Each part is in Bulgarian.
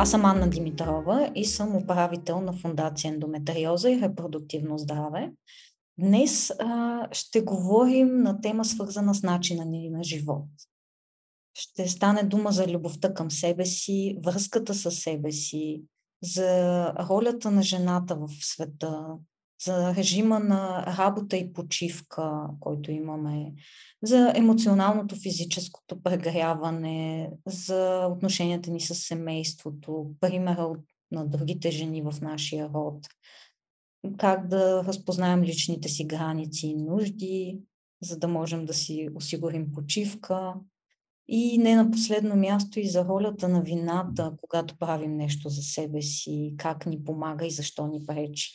Аз съм Анна Димитрова и съм управител на Фундация Ендометриоза и репродуктивно здраве. Днес а, ще говорим на тема свързана с начина ни на живот. Ще стане дума за любовта към себе си, връзката с себе си, за ролята на жената в света, за режима на работа и почивка, който имаме, за емоционалното, физическото прегряване, за отношенията ни с семейството, примера на другите жени в нашия род, как да разпознаем личните си граници и нужди, за да можем да си осигурим почивка. И не на последно място и за ролята на вината, когато правим нещо за себе си, как ни помага и защо ни пречи.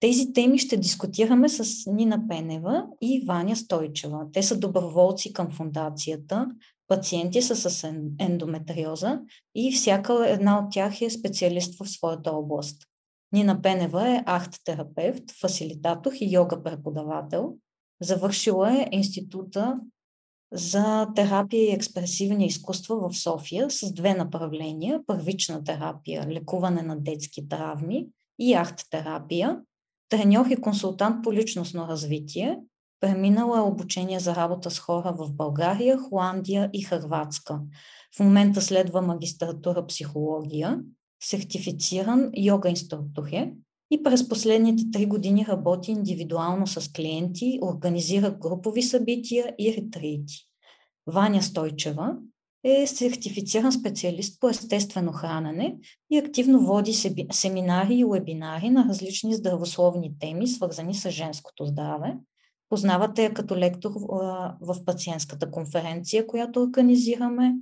Тези теми ще дискутираме с Нина Пенева и Ваня Стойчева. Те са доброволци към фундацията, пациенти са с ендометриоза и всяка една от тях е специалист в своята област. Нина Пенева е арт-терапевт, фасилитатор и йога преподавател. Завършила е института за терапия и експресивни изкуства в София с две направления – първична терапия, лекуване на детски травми и арт-терапия, треньор и консултант по личностно развитие. Преминала е обучение за работа с хора в България, Холандия и Хърватска. В момента следва магистратура психология, сертифициран йога инструктор е и през последните три години работи индивидуално с клиенти, организира групови събития и ретрити. Ваня Стойчева е сертифициран специалист по естествено хранене и активно води семинари и вебинари на различни здравословни теми, свързани с женското здраве. Познавате я като лектор в пациентската конференция, която организираме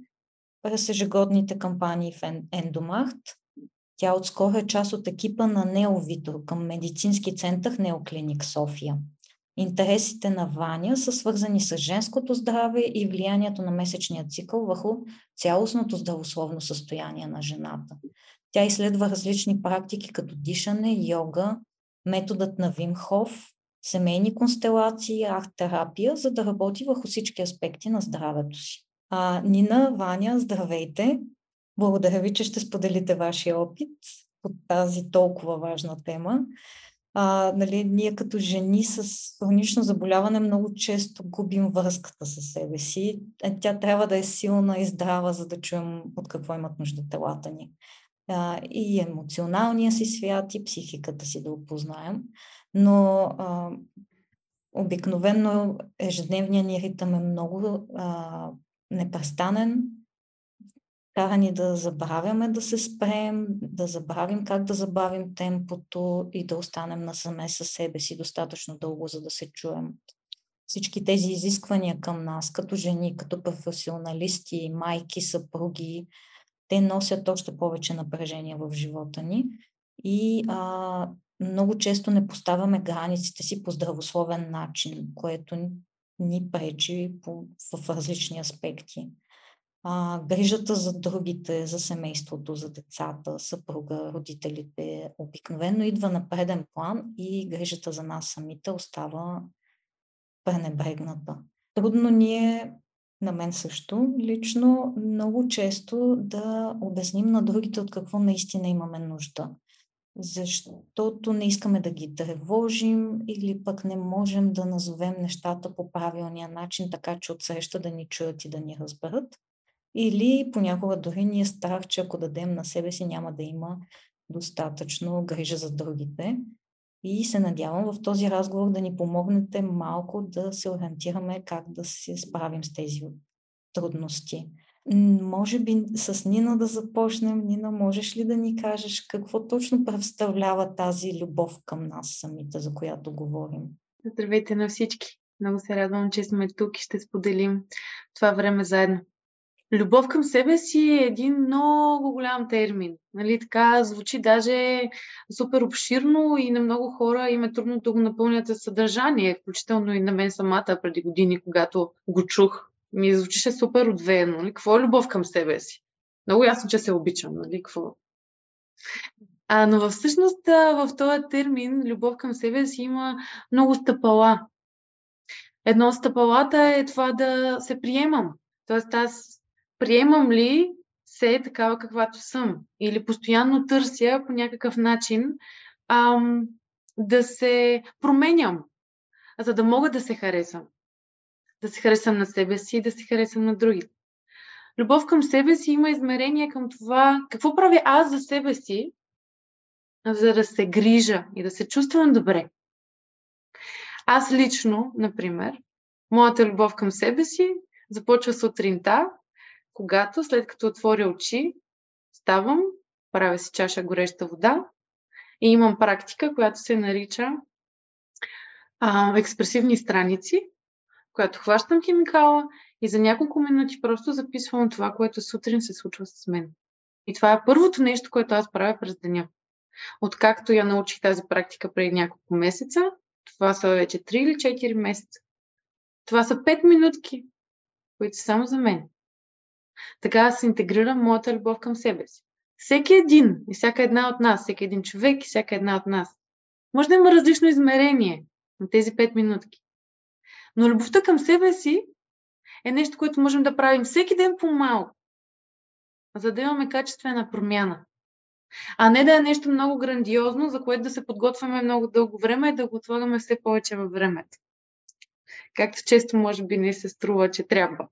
през ежегодните кампании в Ендомарт. Тя отскоро е част от екипа на Неовитор към медицински център Неоклиник София. Интересите на Ваня са свързани с женското здраве и влиянието на месечния цикъл върху цялостното здравословно състояние на жената. Тя изследва различни практики като дишане, йога, методът на Вимхов, семейни констелации, арт-терапия, за да работи върху всички аспекти на здравето си. А, Нина, Ваня, здравейте! Благодаря ви, че ще споделите вашия опит по тази толкова важна тема а, нали, ние като жени с хронично заболяване много често губим връзката със себе си. Е, тя трябва да е силна и здрава, за да чуем от какво имат нужда телата ни. А, и емоционалния си свят, и психиката си да опознаем. Но а, обикновено ежедневният ни ритъм е много а, непрестанен, кара ни да забравяме да се спрем, да забравим как да забавим темпото и да останем насаме със себе си достатъчно дълго, за да се чуем. Всички тези изисквания към нас, като жени, като професионалисти, майки, съпруги, те носят още повече напрежение в живота ни и а, много често не поставяме границите си по здравословен начин, което ни пречи по, в различни аспекти а, грижата за другите, за семейството, за децата, съпруга, родителите обикновено идва на преден план и грижата за нас самите остава пренебрегната. Трудно ни е, на мен също, лично, много често да обясним на другите от какво наистина имаме нужда. Защото не искаме да ги тревожим или пък не можем да назовем нещата по правилния начин, така че отсреща да ни чуят и да ни разберат. Или понякога дори ни е страх, че ако дадем на себе си, няма да има достатъчно грижа за другите. И се надявам в този разговор да ни помогнете малко да се ориентираме как да се справим с тези трудности. Може би с Нина да започнем. Нина, можеш ли да ни кажеш какво точно представлява тази любов към нас самите, за която говорим? Здравейте на всички! Много се радвам, че сме тук и ще споделим това време заедно. Любов към себе си е един много голям термин. Нали, така звучи даже супер обширно и на много хора им е трудно да го напълнят със съдържание, включително и на мен самата преди години, когато го чух. Ми звучише супер отвеяно. Нали? Какво е любов към себе си? Много ясно, че се обичам. Нали? Какво? А, но всъщност в този термин любов към себе си има много стъпала. Едно от стъпалата е това да се приемам. Тоест аз приемам ли се такава каквато съм. Или постоянно търся по някакъв начин ам, да се променям, за да мога да се харесам. Да се харесам на себе си и да се харесам на другите. Любов към себе си има измерение към това какво правя аз за себе си, за да се грижа и да се чувствам добре. Аз лично, например, моята любов към себе си започва сутринта, когато след като отворя очи, ставам, правя си чаша гореща вода и имам практика, която се нарича а, експресивни страници, която хващам химикала и за няколко минути просто записвам това, което сутрин се случва с мен. И това е първото нещо, което аз правя през деня. Откакто я научих тази практика преди няколко месеца, това са вече 3 или 4 месеца. Това са 5 минутки, които са само за мен. Така аз интегрирам моята любов към себе си. Всеки един и всяка една от нас, всеки един човек и всяка една от нас, може да има различно измерение на тези 5 минутки. Но любовта към себе си е нещо, което можем да правим всеки ден по-малко, за да имаме качествена промяна. А не да е нещо много грандиозно, за което да се подготвяме много дълго време и да го отлагаме все повече във времето. Както често може би не се струва, че трябва.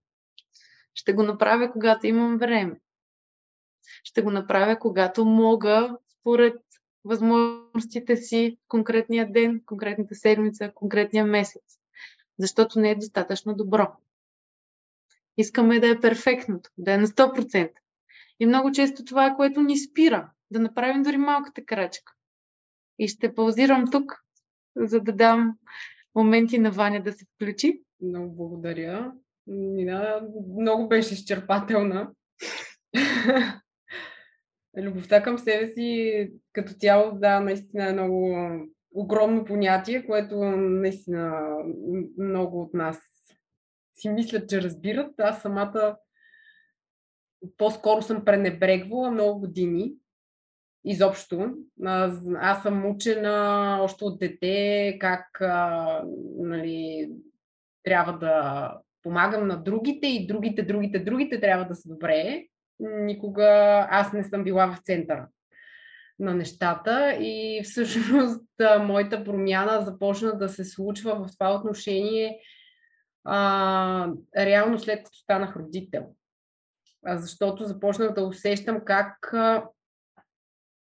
Ще го направя, когато имам време. Ще го направя, когато мога, според възможностите си, конкретния ден, конкретната седмица, конкретния месец. Защото не е достатъчно добро. Искаме да е перфектното, да е на 100%. И много често това е което ни спира да направим дори малката крачка. И ще паузирам тук, за да дам моменти на Ваня да се включи. Много благодаря. Нина много беше изчерпателна. Любовта към себе си като цяло, да, наистина е много огромно понятие, което наистина много от нас си мислят, че разбират. Аз самата по-скоро съм пренебрегвала много години. Изобщо. Аз съм учена още от дете как а, нали, трябва да помагам на другите и другите, другите, другите трябва да са добре. Никога аз не съм била в центъра на нещата и всъщност моята промяна започна да се случва в това отношение а, реално след като станах родител. А, защото започнах да усещам как а,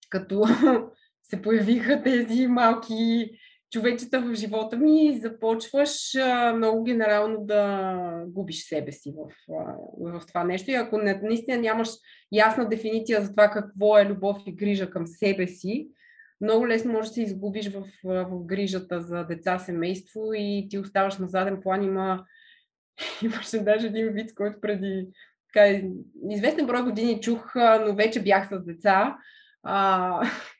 като се появиха тези малки човечета в живота ми и започваш а, много генерално да губиш себе си в, а, в това нещо. И ако не, наистина нямаш ясна дефиниция за това какво е любов и грижа към себе си, много лесно можеш да се изгубиш в, в грижата за деца, семейство и ти оставаш на заден план. Има, имаше даже един вид, който преди така, известен брой години чух, но вече бях с деца. А,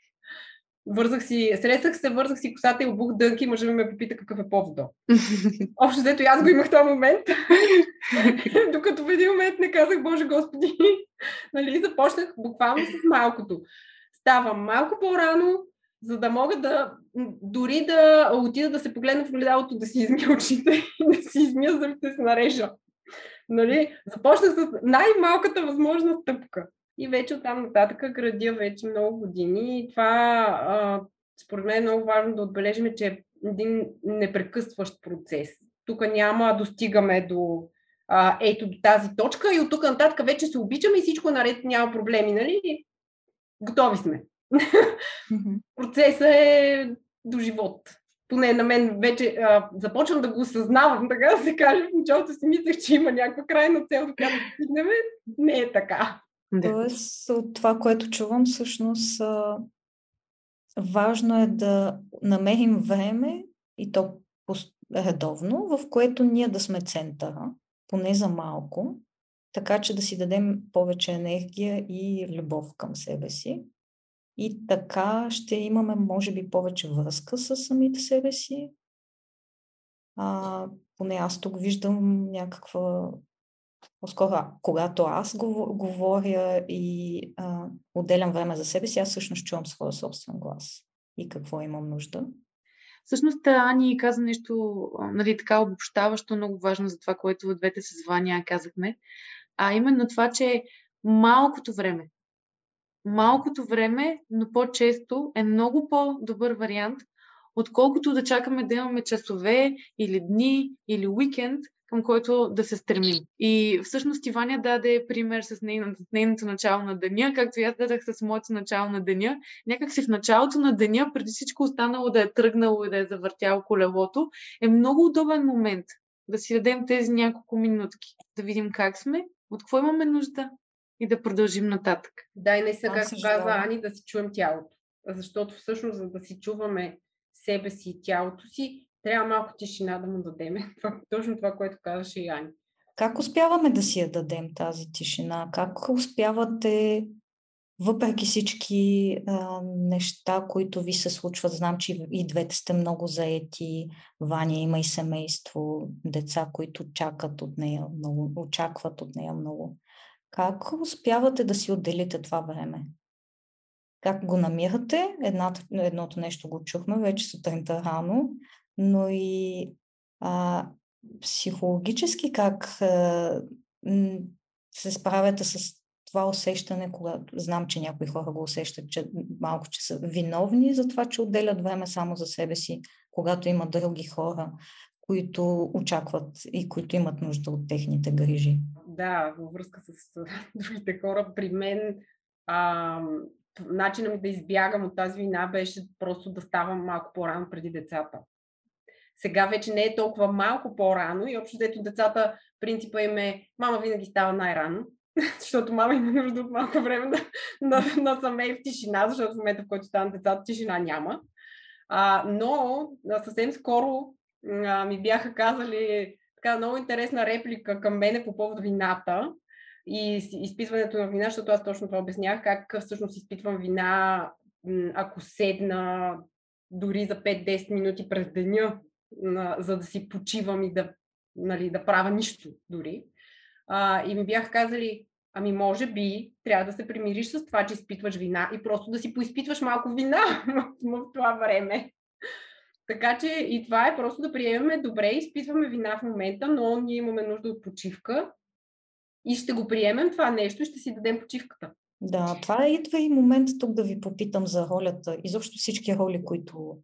вързах си, сресах се, вързах си косата и обух дънки и мъжа ми ме попита какъв е поводо. Общо взето аз го имах този момент. Докато в един момент не казах, Боже Господи, нали, започнах буквално с малкото. Ставам малко по-рано, за да мога да дори да отида да се погледна в огледалото, да си измия очите и да си измия зъбите се нарежа. Нали? Започнах с най-малката възможна стъпка. И вече оттам нататък градя вече много години. И това, а, според мен, е много важно да отбележим, че е един непрекъсващ процес. Тук няма достигаме до а, ето до тази точка и от тук нататък вече се обичаме и всичко наред, няма проблеми, нали? Готови сме. Процесът е до живот. Поне на мен вече а, започвам да го осъзнавам, така да се каже. В началото си мислех, че има някаква крайна цел, до която стигнем. Не е така. Тоест, от това, което чувам, всъщност важно е да намерим време и то редовно, в което ние да сме центъра, поне за малко, така че да си дадем повече енергия и любов към себе си. И така ще имаме, може би, повече връзка с самите себе си. А, поне аз тук виждам някаква по-скоро, когато аз говоря и а, отделям време за себе си, аз всъщност чувам своя собствен глас и какво имам нужда. Всъщност, Ани каза нещо нали, така обобщаващо, много важно за това, което в двете съзвания казахме. А именно това, че малкото време. Малкото време, но по-често е много по-добър вариант, отколкото да чакаме да имаме часове или дни или уикенд, към който да се стремим. И всъщност Иваня даде пример с нейното, нейното начало на деня, както и аз дадах с моето начало на деня. Някак си в началото на деня, преди всичко останало да е тръгнало и да е завъртяло колелото, е много удобен момент да си дадем тези няколко минутки, да видим как сме, от какво имаме нужда и да продължим нататък. Да, и не са, както каза Ани, да си чуем тялото. Защото всъщност, за да си чуваме себе си и тялото си, трябва малко тишина да му дадеме. точно това, което казаше и. Как успяваме да си я дадем тази тишина? Как успявате, въпреки всички а, неща, които ви се случват, знам, че и двете сте много заети, Ваня има и семейство, деца, които чакат от нея много, очакват от нея много. Как успявате да си отделите това време? Как го намирате? Едното нещо го чухме вече сутринта рано, но и а, психологически как а, се справяте с това усещане, когато знам, че някои хора го усещат, че малко, че са виновни за това, че отделят време само за себе си, когато има други хора, които очакват и които имат нужда от техните грижи. Да, във връзка с другите хора, при мен а, начинът ми да избягам от тази вина беше просто да ставам малко по-рано преди децата. Сега вече не е толкова малко по-рано и общо взето децата, принципа им е, мама винаги става най-рано, защото мама има нужда от малко време да, да, да саме в тишина, защото в момента, в който станат децата, тишина няма. А, но съвсем скоро а, ми бяха казали така много интересна реплика към мене по повод вината и изпитването на вина, защото аз точно това обяснях, как всъщност изпитвам вина, ако седна дори за 5-10 минути през деня, за да си почивам и да, нали, да правя нищо дори. А, и ми бяха казали, ами може би трябва да се примириш с това, че изпитваш вина и просто да си поизпитваш малко вина в, това време. Така че и това е просто да приемеме, добре, изпитваме вина в момента, но ние имаме нужда от почивка и ще го приемем това нещо и ще си дадем почивката. Да, това идва и момент тук да ви попитам за ролята, изобщо всички роли, които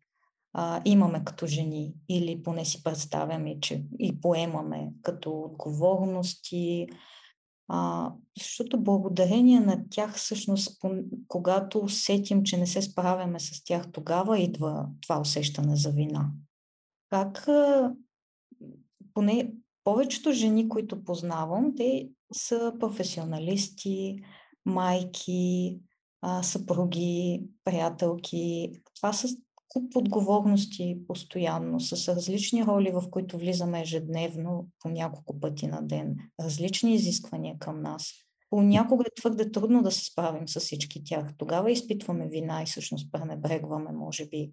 а, имаме като жени или поне си представяме, че и поемаме като отговорности, а, защото благодарение на тях, всъщност, когато усетим, че не се справяме с тях, тогава идва това усещане за вина. Как, поне повечето жени, които познавам, те са професионалисти, майки, съпруги, приятелки. Това са куп отговорности постоянно, с различни роли, в които влизаме ежедневно по няколко пъти на ден, различни изисквания към нас. Понякога е твърде трудно да се справим с всички тях. Тогава изпитваме вина и всъщност пренебрегваме, може би,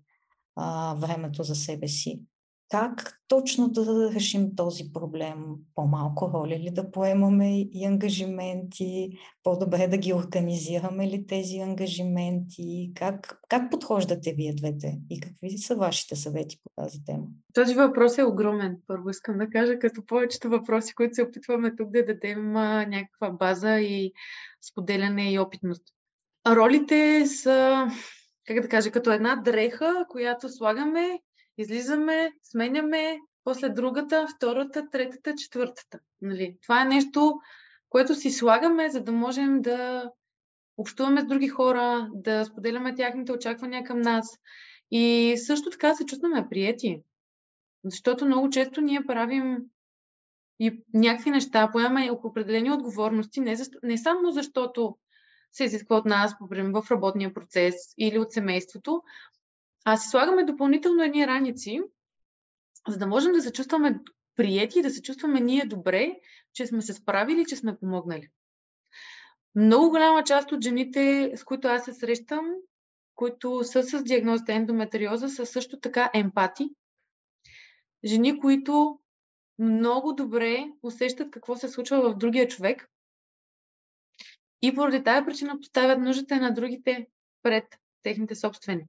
времето за себе си. Как точно да решим този проблем? По-малко роли ли да поемаме и ангажименти? По-добре да ги организираме ли тези ангажименти? Как, как подхождате вие двете? И какви са вашите съвети по тази тема? Този въпрос е огромен. Първо искам да кажа, като повечето въпроси, които се опитваме тук да дадем някаква база и споделяне и опитност. Ролите са, как да кажа, като една дреха, която слагаме излизаме, сменяме, после другата, втората, третата, четвъртата. Нали? Това е нещо, което си слагаме, за да можем да общуваме с други хора, да споделяме тяхните очаквания към нас. И също така се чувстваме приети. Защото много често ние правим и някакви неща, поемаме определени отговорности, не, за, не само защото се изисква от нас, в работния процес или от семейството, а си слагаме допълнително едни раници, за да можем да се чувстваме приети и да се чувстваме ние добре, че сме се справили, че сме помогнали. Много голяма част от жените, с които аз се срещам, които са с диагнозата ендометриоза, са също така емпати. Жени, които много добре усещат какво се случва в другия човек и поради тази причина поставят нуждите на другите пред техните собствени.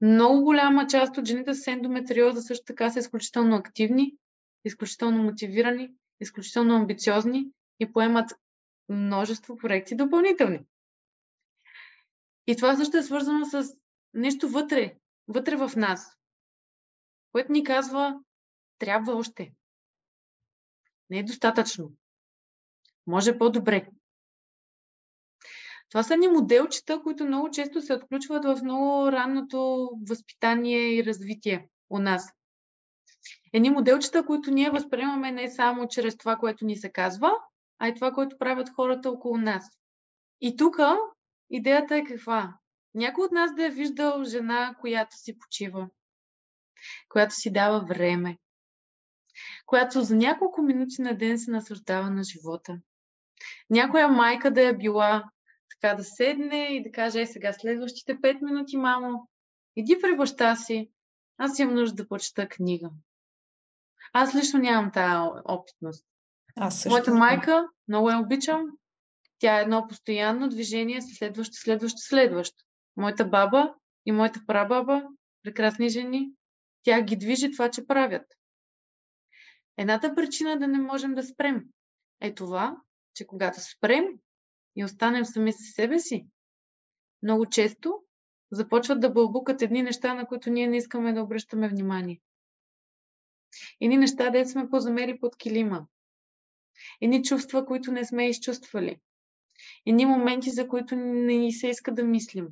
Много голяма част от жените с ендометриоза също така са изключително активни, изключително мотивирани, изключително амбициозни и поемат множество проекти допълнителни. И това също е свързано с нещо вътре, вътре в нас, което ни казва, трябва още. Не е достатъчно. Може по-добре. Това са ни моделчета, които много често се отключват в много ранното възпитание и развитие у нас. Едни моделчета, които ние възприемаме не само чрез това, което ни се казва, а и това, което правят хората около нас. И тук идеята е каква? Някой от нас да е виждал жена, която си почива, която си дава време, която за няколко минути на ден се наслаждава на живота. Някоя майка да е била така да седне и да каже, е сега следващите 5 минути, мамо, иди при баща си, аз имам нужда да прочета книга. Аз лично нямам тая опитност. Аз също. Моята майка, много я обичам, тя е едно постоянно движение, следващо, следващо, следващо. Моята баба и моята прабаба, прекрасни жени, тя ги движи това, че правят. Едната причина да не можем да спрем е това, че когато спрем и останем сами със себе си, много често започват да бълбукат едни неща, на които ние не искаме да обръщаме внимание. Едни неща, де сме позамери под килима. Едни чувства, които не сме изчувствали. Едни моменти, за които не ни се иска да мислим.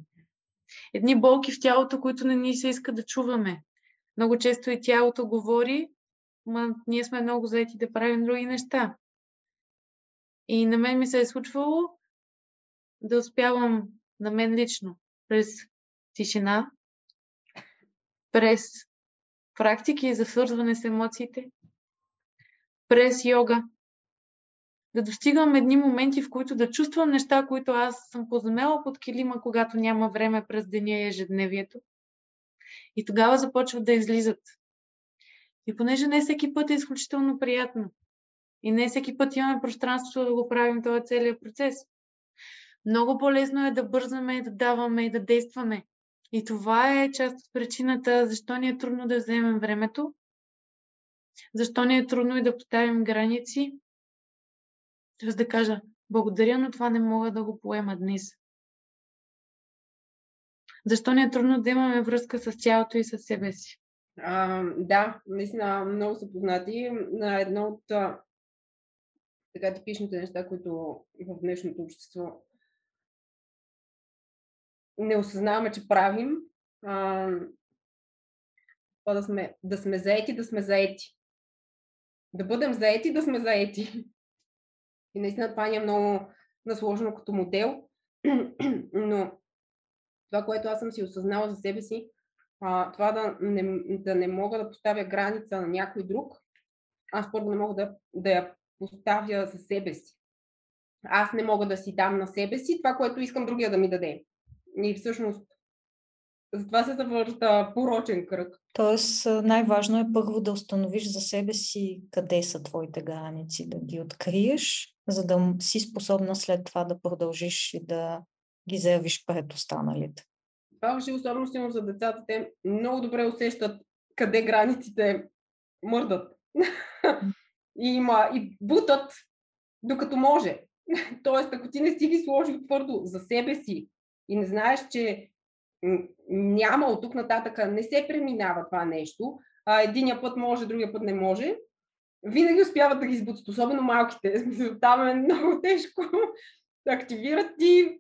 Едни болки в тялото, които не ни се иска да чуваме. Много често и тялото говори, ма ние сме много заети да правим други неща. И на мен ми се е случвало да успявам на мен лично през тишина, през практики за свързване с емоциите, през йога, да достигам едни моменти, в които да чувствам неща, които аз съм позамела под килима, когато няма време през деня и ежедневието. И тогава започват да излизат. И понеже не всеки път е изключително приятно и не всеки път имаме пространство да го правим този целият процес, много по-лесно е да бързаме, да даваме и да действаме. И това е част от причината, защо ни е трудно да вземем времето, защо ни е трудно и да поставим граници, т.е. да кажа, благодаря, но това не мога да го поема днес. Защо ни е трудно да имаме връзка с тялото и с себе си? А, да, наистина много са познати. На едно от така типичните неща, които в днешното общество не осъзнаваме, че правим. А, да сме, да сме заети, да сме заети. Да бъдем заети, да сме заети. И наистина това ни е много насложено като модел. Но това, което аз съм си осъзнала за себе си, а, това да не, да не мога да поставя граница на някой друг, аз първо не мога да, да я поставя за себе си. Аз не мога да си дам на себе си това, което искам другия да ми даде. И всъщност затова се завърта порочен кръг. Тоест, най-важно е първо да установиш за себе си къде са твоите граници, да ги откриеш, за да си способна след това да продължиш и да ги заявиш пред останалите. Това въжи особено силно за децата. Те много добре усещат къде границите мърдат. и, има, и бутат, докато може. Тоест, ако ти не си ги сложил твърдо за себе си и не знаеш, че няма от тук нататък, не се преминава това нещо, а единия път може, другия път не може, винаги успяват да ги избутат, особено малките. Там е много тежко да активират ти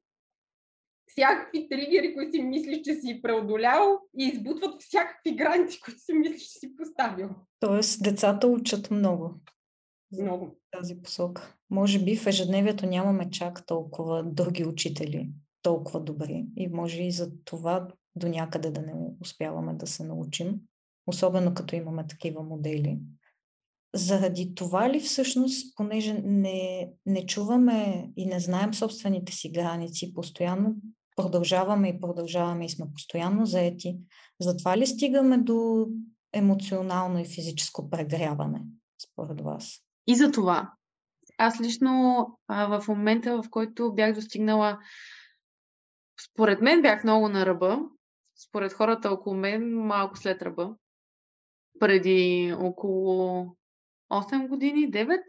всякакви тригери, които си мислиш, че си преодолял и избутват всякакви граници, които си мислиш, че си поставил. Тоест, децата учат много. Много. Тази посока. Може би в ежедневието нямаме чак толкова други учители, толкова добри. И може и за това до някъде да не успяваме да се научим. Особено като имаме такива модели. Заради това ли всъщност, понеже не, не чуваме и не знаем собствените си граници, постоянно продължаваме и продължаваме и сме постоянно заети, затова ли стигаме до емоционално и физическо прегряване, според вас? И за това. Аз лично а, в момента, в който бях достигнала, според мен бях много на ръба, според хората около мен малко след ръба, преди около 8 години, 9,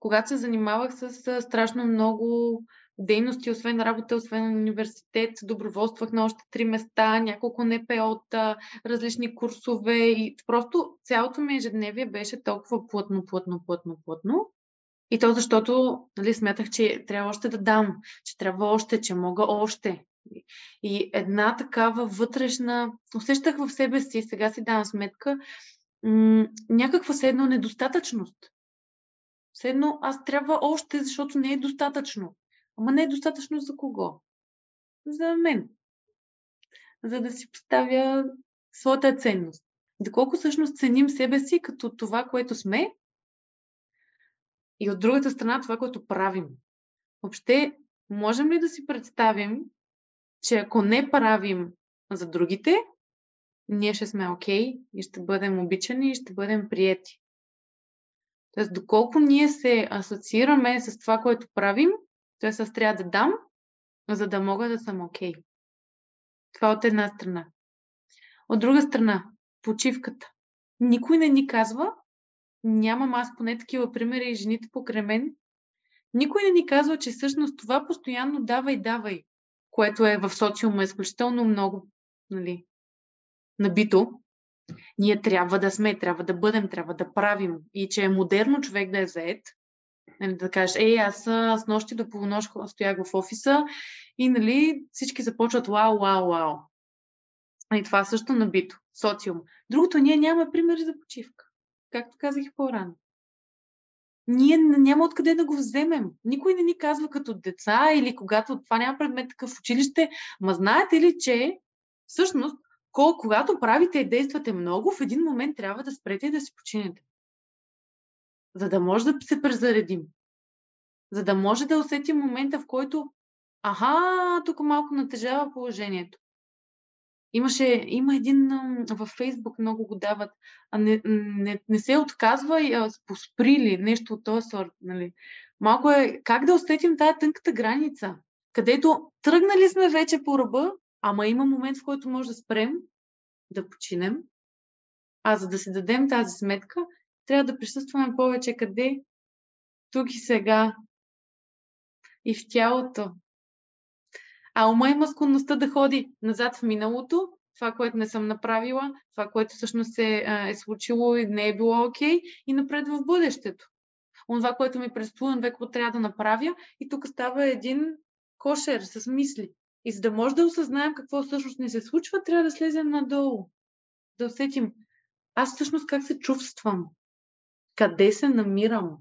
когато се занимавах с страшно много дейности, освен работа, освен университет, доброволствах на още три места, няколко НПО-та, различни курсове и просто цялото ми ежедневие беше толкова плътно, плътно, плътно, плътно. И то защото нали, смятах, че трябва още да дам, че трябва още, че мога още. И една такава вътрешна, усещах в себе си, сега си давам сметка, м- някаква се недостатъчност. Все едно аз трябва още, защото не е достатъчно. Ама не е достатъчно за кого? За мен. За да си поставя своята ценност. Доколко всъщност ценим себе си като това, което сме и от другата страна това, което правим. Въобще, можем ли да си представим, че ако не правим за другите, ние ще сме окей okay, и ще бъдем обичани и ще бъдем приети. Тоест, доколко ние се асоциираме с това, което правим, Тоест аз трябва да дам, за да мога да съм окей. Okay. Това от една страна. От друга страна, почивката. Никой не ни казва, нямам аз поне такива примери и жените покрай мен, никой не ни казва, че всъщност това постоянно давай, давай, което е в социума изключително много нали, набито, ние трябва да сме, трябва да бъдем, трябва да правим и че е модерно човек да е заед, Нали, да кажеш, ей, аз с нощи до полунощ стоях в офиса и нали, всички започват вау, вау, вау. И това също набито. Социум. Другото, ние нямаме примери за почивка. Както казах по-рано. Ние няма откъде да го вземем. Никой не ни казва като деца или когато това няма предмет такъв училище. Ма знаете ли, че всъщност, когато правите и действате много, в един момент трябва да спрете и да си починете за да може да се презаредим. За да може да усетим момента, в който аха, тук малко натежава положението. Имаше, има един във Фейсбук, много го дават, а не, не, не се отказва и посприли, нещо от този сорт. Нали. Малко е как да усетим тази тънката граница, където тръгнали сме вече по ръба, ама има момент, в който може да спрем, да починем, а за да си дадем тази сметка, трябва да присъстваме повече къде? Тук и сега. И в тялото. А ума има склонността да ходи назад в миналото, това, което не съм направила, това, което всъщност се е случило и не е било окей, okay, и напред в бъдещето. Онова, което ми предстои, онова, което трябва да направя, и тук става един кошер с мисли. И за да може да осъзнаем какво всъщност ни се случва, трябва да слезем надолу. Да усетим аз всъщност как се чувствам къде се намирам?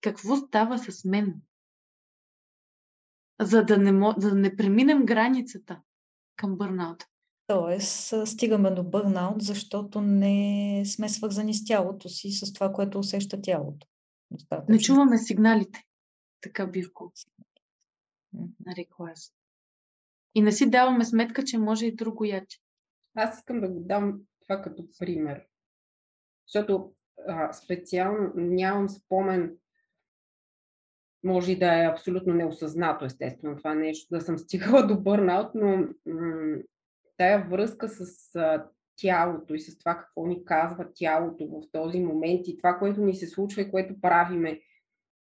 Какво става с мен? За да не, за да не преминем границата към бърнаут. Тоест, стигаме до бърнаут, защото не сме свързани с тялото си, с това, което усеща тялото. Достатъчно. Не чуваме сигналите. Така бих го нарекла аз. И не си даваме сметка, че може и друго яче. Аз искам да го дам това като пример. Защото а, специално нямам спомен, може и да е абсолютно неосъзнато, естествено, това нещо, да съм стигала до бърнаут, но тая връзка с а, тялото и с това какво ни казва тялото в този момент и това, което ни се случва и което правиме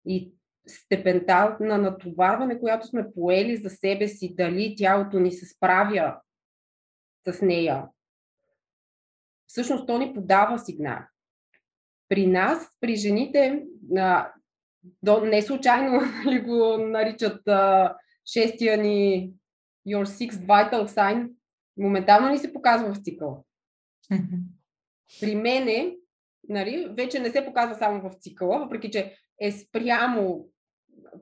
и степента на натоварване, която сме поели за себе си, дали тялото ни се справя с нея. Всъщност то ни подава сигнал. При нас, при жените, до, не случайно ли го наричат а, шестия ни Your Sixth Vital Sign, моментално ни се показва в цикъла. При мене, нали, вече не се показва само в цикъла, въпреки че е спрямо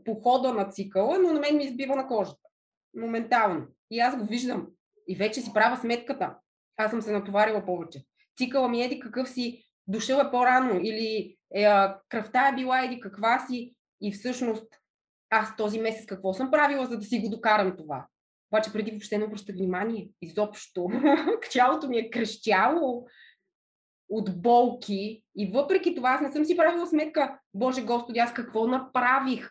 по хода на цикъла, но на мен ми избива на кожата. Моментално. И аз го виждам. И вече си правя сметката. Аз съм се натоварила повече. Цикъла ми еди какъв си дошъл е по-рано или е, кръвта е била еди каква си и всъщност аз този месец какво съм правила, за да си го докарам това. Обаче преди въобще не обръща внимание. Изобщо. Тялото ми е крещяло от болки и въпреки това аз не съм си правила сметка, Боже Господи, аз какво направих?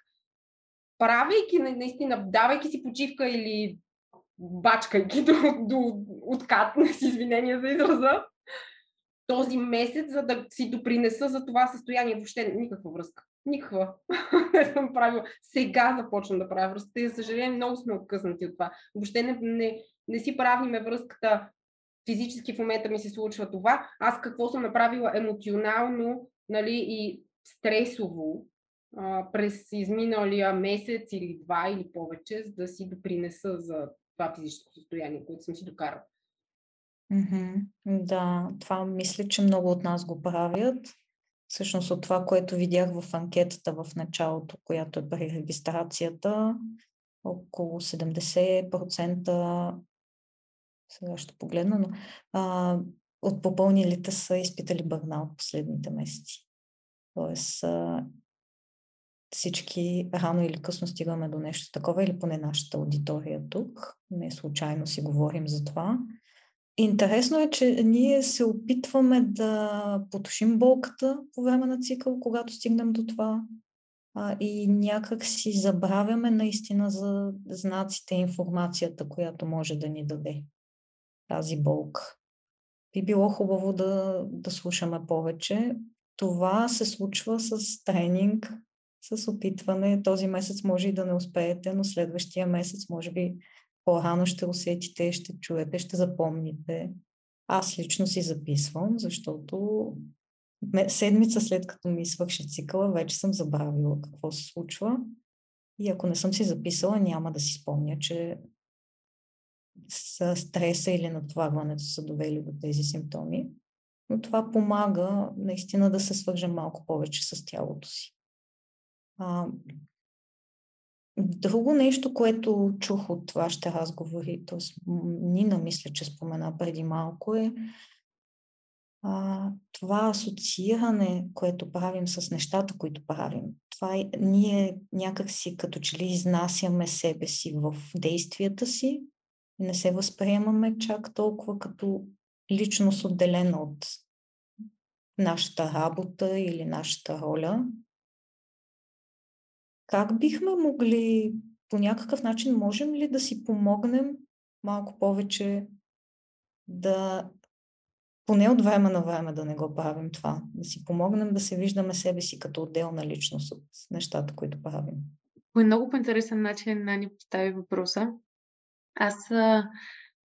Правейки, наистина, давайки си почивка или бачкайки до, до откат, с извинения за израза, този месец, за да си допринеса за това състояние. Въобще никаква връзка. Никаква. не съм правила. Сега започвам да правя връзката и, за съжаление, много сме откъснати от това. Въобще не, не, не си правиме връзката физически в момента ми се случва това. Аз какво съм направила емоционално нали, и стресово а, през изминалия месец или два или повече, за да си допринеса за това физическо състояние, което съм си докарала. Да, това мисля, че много от нас го правят. Всъщност от това, което видях в анкетата в началото, която е при регистрацията, около 70%, сега ще погледна, но а, от попълнилите са изпитали бърнаут последните месеци. Тоест, а, всички рано или късно стигаме до нещо такова, или поне нашата аудитория тук. Не случайно си говорим за това. Интересно е, че ние се опитваме да потушим болката по време на цикъл, когато стигнем до това. А, и някак си забравяме наистина за знаците и информацията, която може да ни даде тази болка. Би било хубаво да, да слушаме повече. Това се случва с тренинг, с опитване. Този месец може и да не успеете, но следващия месец може би по-рано ще усетите, ще чуете, ще запомните. Аз лично си записвам, защото седмица след като ми свърши цикъла, вече съм забравила какво се случва. И ако не съм си записала, няма да си спомня, че с стреса или натоварването са довели до тези симптоми. Но това помага наистина да се свържем малко повече с тялото си. А, друго нещо, което чух от вашите разговори, т.е. Нина мисля, че спомена преди малко е а, това асоцииране, което правим с нещата, които правим. Това е, ние някакси като че ли изнасяме себе си в действията си, не се възприемаме чак толкова като личност отделена от нашата работа или нашата роля. Как бихме могли, по някакъв начин, можем ли да си помогнем малко повече да, поне от време на време да не го правим това, да си помогнем да се виждаме себе си като отделна личност от нещата, които правим? По много по-интересен начин Нани постави въпроса. Аз а,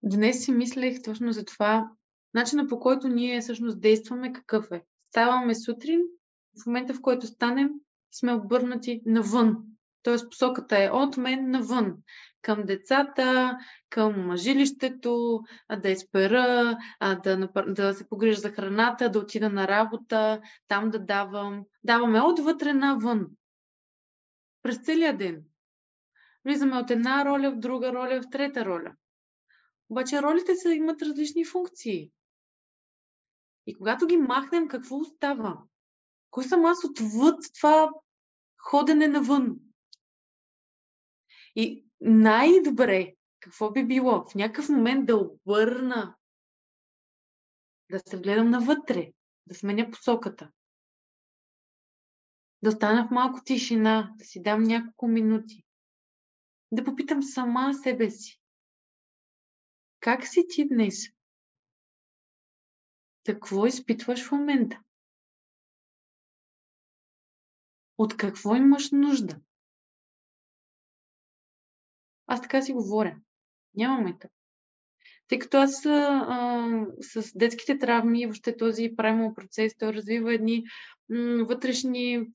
днес си мислех точно за това, начина по който ние всъщност действаме какъв е. Ставаме сутрин, в момента в който станем, сме обърнати навън. Тоест посоката е от мен навън. Към децата, към жилището, да изпера, да, да се погрижа за храната, да отида на работа, там да давам. Даваме отвътре навън. През целия ден. Влизаме от една роля в друга роля, в трета роля. Обаче ролите са, имат различни функции. И когато ги махнем, какво остава? Кой съм аз отвъд това ходене навън? И най-добре, какво би било? В някакъв момент да обърна, да се гледам навътре, да сменя посоката. Да остана в малко тишина, да си дам няколко минути да попитам сама себе си. Как си ти днес? Какво изпитваш в момента? От какво имаш нужда? Аз така си говоря. Нямаме така. Тъй като аз а, с детските травми, въобще този правилно процес, той развива едни м- вътрешни,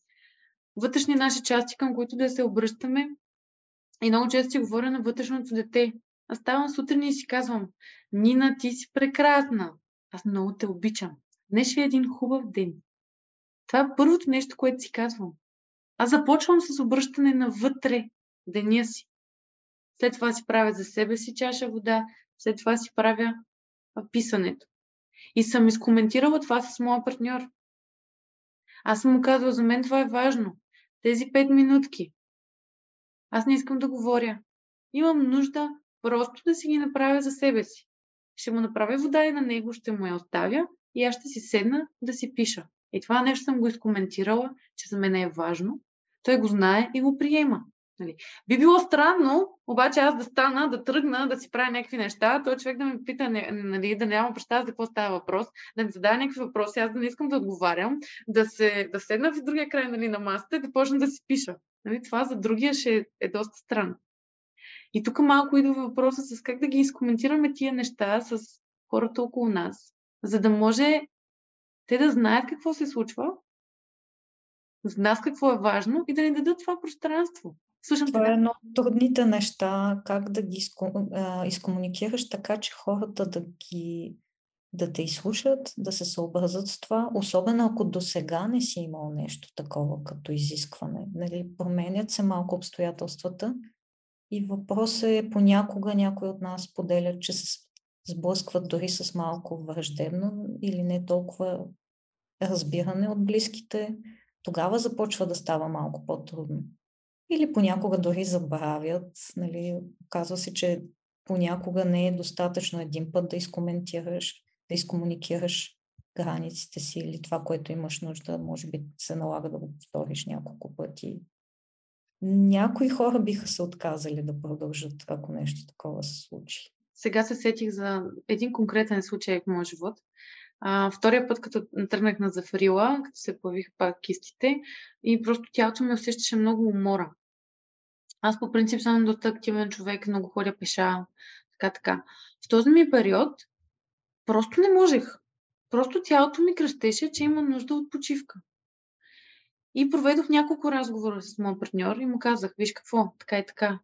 вътрешни наши части, към които да се обръщаме и много често си говоря на вътрешното дете. Аз ставам сутрин и си казвам, Нина, ти си прекрасна. Аз много те обичам. Днес ще е един хубав ден. Това е първото нещо, което си казвам. Аз започвам с обръщане навътре деня си. След това си правя за себе си чаша вода, след това си правя писането. И съм изкоментирала това с моя партньор. Аз съм му казала, за мен това е важно. Тези пет минутки, аз не искам да говоря. Имам нужда просто да си ги направя за себе си. Ще му направя вода и на него, ще му я оставя и аз ще си седна да си пиша. И това нещо съм го изкоментирала, че за мен е важно. Той го знае и го приема. Нали. Би било странно, обаче аз да стана, да тръгна, да си правя някакви неща, той човек да ме пита, нали, да нямам представа за какво става въпрос, да ми задава някакви въпроси, аз да не искам да отговарям, да, се, да седна в другия край нали, на масата и да почна да си пиша. Нали, това за другия ще е доста странно. И тук малко идва въпроса с как да ги изкоментираме тия неща с хората около нас, за да може те да знаят какво се случва, за нас какво е важно и да ни дадат това пространство. Слушам това е едно от трудните неща, как да ги изкомуникираш така, че хората да ги да те изслушат, да се съобразят с това, особено ако до сега не си имал нещо такова като изискване. Нали, променят се малко обстоятелствата и въпросът е понякога някой от нас поделят, че се сблъскват дори с малко враждебно или не толкова разбиране от близките. Тогава започва да става малко по-трудно. Или понякога дори забравят. Нали, казва се, че понякога не е достатъчно един път да изкоментираш, да изкомуникираш границите си или това, което имаш нужда, може би се налага да го повториш няколко пъти. Някои хора биха се отказали да продължат, ако нещо такова се случи. Сега се сетих за един конкретен случай в моя живот. А, втория път, като тръгнах на зафарила, като се появиха пак кистите и просто тялото ми усещаше много умора. Аз по принцип съм доста активен човек, много ходя пеша, така, така. В този ми период просто не можех. Просто тялото ми кръщеше, че има нужда от почивка. И проведох няколко разговора с моят партньор и му казах, виж какво, така и така,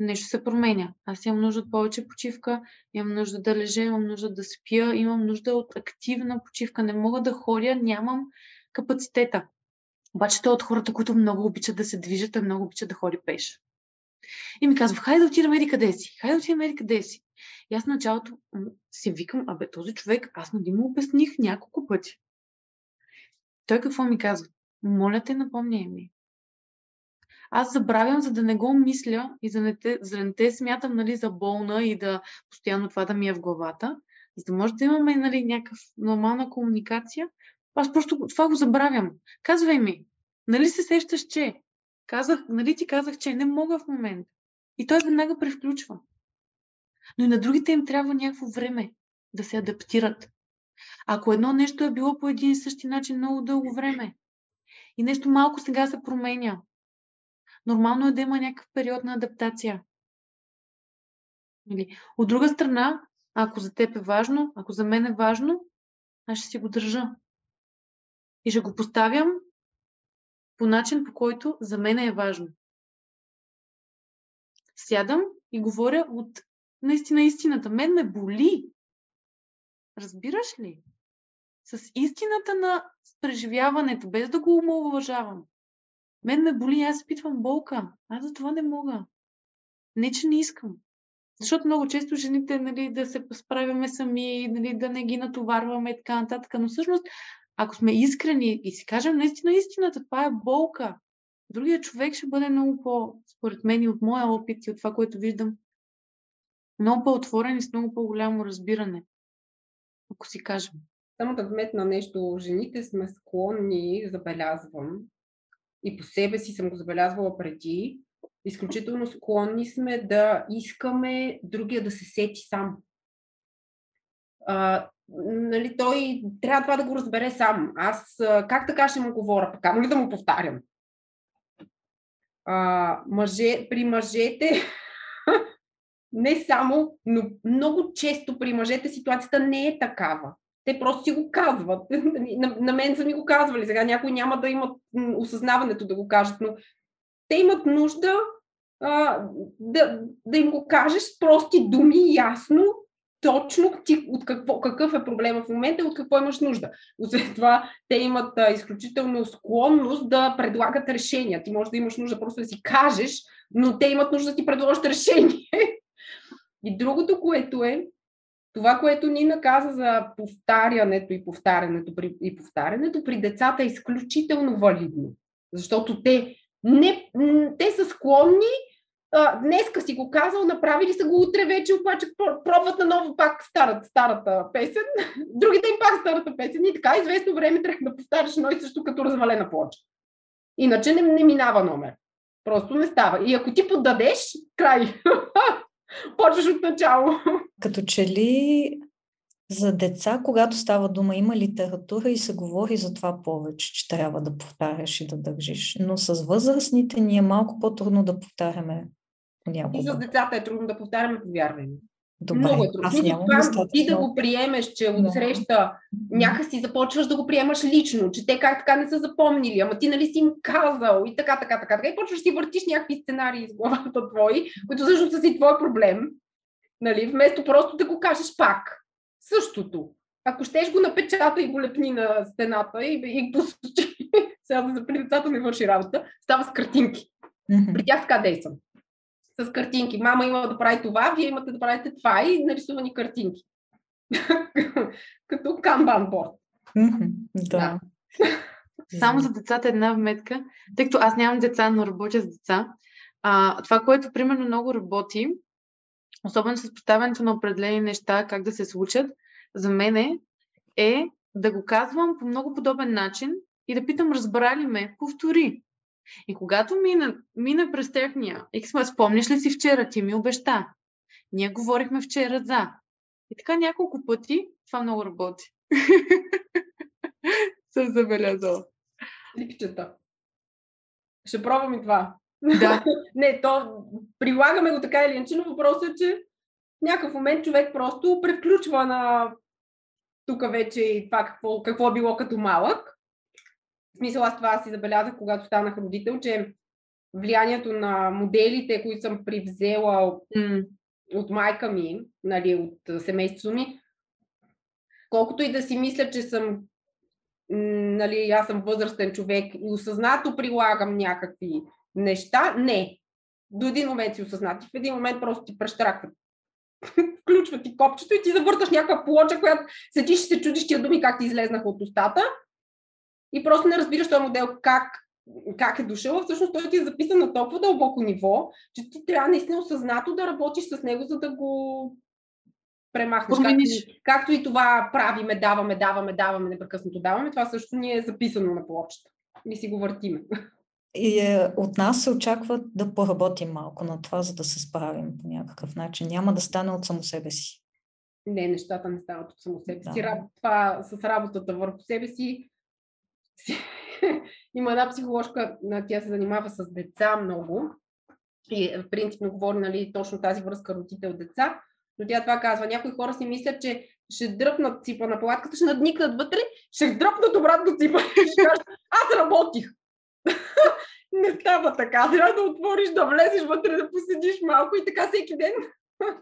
нещо се променя. Аз имам нужда от повече почивка, имам нужда да лежа, имам нужда да спя, имам нужда от активна почивка. Не мога да ходя, нямам капацитета. Обаче той е от хората, които много обичат да се движат, а много обичат да ходи пеш. И ми казва, хайде да отидем еди къде си, хайде да отидем еди къде си. И аз началото си викам, абе този човек, аз нали му обясних няколко пъти. Той какво ми казва? Моля те, напомняй ми. Аз забравям, за да не го мисля и за, не те, за да не те смятам нали, за болна и да постоянно това да ми е в главата, за да може да имаме нали, някаква нормална комуникация. Аз просто това го забравям. Казвай ми, нали се сещаш, че? Казах, нали ти казах, че не мога в момента. И той веднага превключва. Но и на другите им трябва някакво време да се адаптират. Ако едно нещо е било по един и същи начин много дълго време и нещо малко сега се променя, нормално е да има някакъв период на адаптация. Нали? От друга страна, ако за теб е важно, ако за мен е важно, аз ще си го държа. И ще го поставям по начин, по който за мен е важно. Сядам и говоря от наистина истината. Мен ме боли. Разбираш ли? С истината на преживяването, без да го омалуважавам. Мен ме боли, аз изпитвам болка. Аз за това не мога. Не, че не искам. Защото много често жените нали, да се справяме сами, нали, да не ги натоварваме и така нататък. Но всъщност ако сме искрени и си кажем наистина истината, това е болка. Другия човек ще бъде много по, според мен и от моя опит и от това, което виждам, много по-отворен и с много по-голямо разбиране, ако си кажем. Само да вметна нещо, жените сме склонни, забелязвам, и по себе си съм го забелязвала преди, изключително склонни сме да искаме другия да се сети сам. А, нали, той трябва това да го разбере сам. Аз как така ще му говоря? Пък ли да му повтарям? А, мъже, при мъжете не само, но много често при мъжете ситуацията не е такава. Те просто си го казват. На, на мен са ми го казвали. Сега някои няма да имат осъзнаването да го кажат, но те имат нужда а, да, да им го кажеш с прости думи, ясно, точно ти, от какво, какъв е проблема в момента и от какво имаш нужда. Освен това, те имат а, изключително склонност да предлагат решения. Ти можеш да имаш нужда просто да си кажеш, но те имат нужда да ти предложат решение. И другото, което е, това, което Нина каза за повтарянето и повтарянето и повтарянето при децата е изключително валидно. Защото те, не, те са склонни а, днеска си го казал, направили са го утре вече, обаче пробват на ново пак старата, старата песен, другите им пак старата песен и така известно време трябва да повтаряш едно и също като развалена плоча. Иначе не, не минава номер. Просто не става. И ако ти поддадеш, край. Почваш от начало. Като че ли за деца, когато става дума, има литература и се говори за това повече, че трябва да повтаряш и да държиш. Но с възрастните ни е малко по-трудно да повтаряме понякога. И с децата е трудно да повтаряме, повярвай ми. Добре, Много е трудно. аз нямам това, ти да го приемеш, че Да. отсреща някакси започваш да го приемаш лично, че те как така не са запомнили, ама ти нали си им казал и така, така, така, така. И почваш да си въртиш някакви сценарии из главата твои, които всъщност са си твой проблем. Нали? Вместо просто да го кажеш пак. Същото. Ако щеш го напечата и го лепни на стената и, и посочи, сега за при децата не върши работа, става с картинки. При тях така действам. С картинки. Мама има да прави това, вие имате да правите това и нарисувани картинки. Като канбан борд. Да. Само за децата една вметка, тъй като аз нямам деца, но работя с деца. А, това, което примерно много работи, особено с поставянето на определени неща, как да се случат, за мен е да го казвам по много подобен начин и да питам, разбра ли ме, повтори. И когато мина, мина през техния, Иксма, спомняш ли си вчера, ти ми обеща. Ние говорихме вчера за. И така няколко пъти това много работи. Съм забелязала. Липчета. Ще пробвам и това. Да. Не, то прилагаме го така или иначе, но въпросът е, че в някакъв момент човек просто превключва на тук вече и това какво, какво е било като малък. Смисъл аз това си забелязах, когато станах родител, че влиянието на моделите, които съм привзела М, от майка ми, нали, от семейството ми, колкото и да си мисля, че съм, нали, аз съм възрастен човек и осъзнато прилагам някакви неща, не. До един момент си осъзнат в един момент просто ти прещракват. Включва ти копчето и ти завърташ някаква плоча, която седиш и се чудиш тия думи как ти излезнаха от устата и просто не разбираш този модел как, как е дошъл. Всъщност той ти е записан на толкова дълбоко ниво, че ти трябва наистина осъзнато да работиш с него, за да го премахнеш. Както, Промениш. както и това правиме, даваме, даваме, даваме, непрекъснато даваме, това също ни е записано на плочата. И си го въртиме. И е, от нас се очаква да поработим малко на това, за да се справим по някакъв начин. Няма да стане от само себе си. Не, нещата не стават от само себе си. Да. Това с работата върху себе си. Има една психоложка, тя се занимава с деца много. И принципно говори нали, точно тази връзка родител-деца. Но тя това казва. Някои хора си мислят, че ще дръпнат ципа на палатката, ще надникнат вътре, ще дръпнат обратно ципа и ще кажат, аз работих. Не става така. Трябва да отвориш, да влезеш вътре, да поседиш малко и така всеки ден.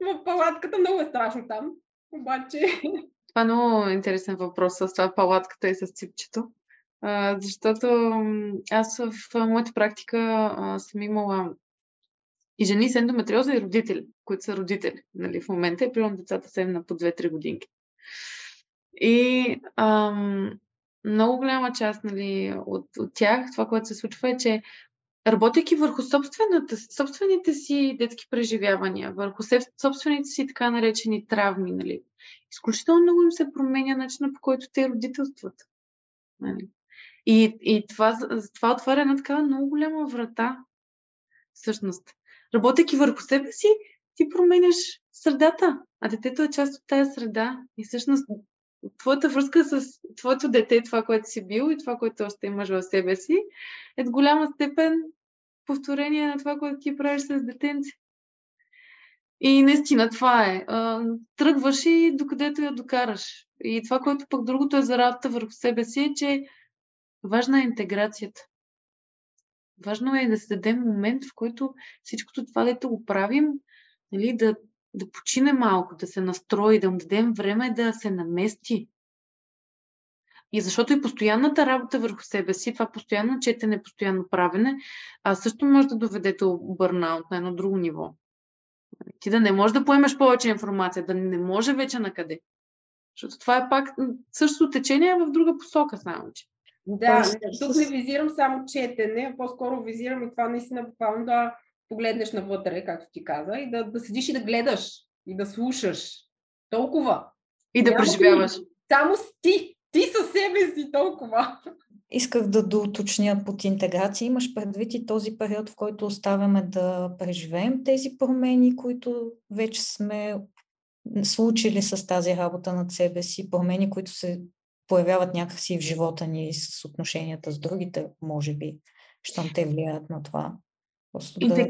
В палатката много е страшно там. Обаче, Това е много интересен въпрос с това палатката и с ципчето. Защото аз в моята практика съм имала и жени с ендометриоза и родители, които са родители нали, в момента и примерно децата са на по 2-3 годинки. И ам, много голяма част нали, от, от тях, това, което се случва е, че работейки върху собствените си детски преживявания, върху собствените си така наречени травми, нали, изключително много им се променя начина по който те родителстват. Нали. И, и това, това отваря една такава много голяма врата, всъщност. Работейки върху себе си, ти променяш средата, а детето е част от тази среда. И всъщност твоята връзка с твоето дете, това, което си бил и това, което още имаш в себе си, е до голяма степен повторение на това, което ти правиш с детенце. И наистина това е. Тръгваш и докъдето я докараш. И това, което пък другото е за работа върху себе си, е, че важна е интеграцията. Важно е да се даде момент, в който всичкото това, дето го правим, нали, да, да почине малко, да се настрои, да му дадем време да се намести. И защото и постоянната работа върху себе си, това постоянно четене, постоянно правене, а също може да доведе до бърнаут на едно друго ниво. Ти да не можеш да поемеш повече информация, да не може вече на къде. Защото това е пак същото течение в друга посока, само че. да, Тоест, тук не визирам само четене, по-скоро визирам и това наистина буквално да погледнеш навътре, както ти каза, и да, да седиш и да гледаш, и да слушаш. Толкова. И да Няма преживяваш. Само с ти. Ти със себе си толкова. исках да доуточня под интеграция. Имаш предвид и този период, в който оставяме да преживеем тези промени, които вече сме случили с тази работа над себе си, промени, които се появяват някакси в живота ни с отношенията с другите, може би, щом те влияят на това. Да...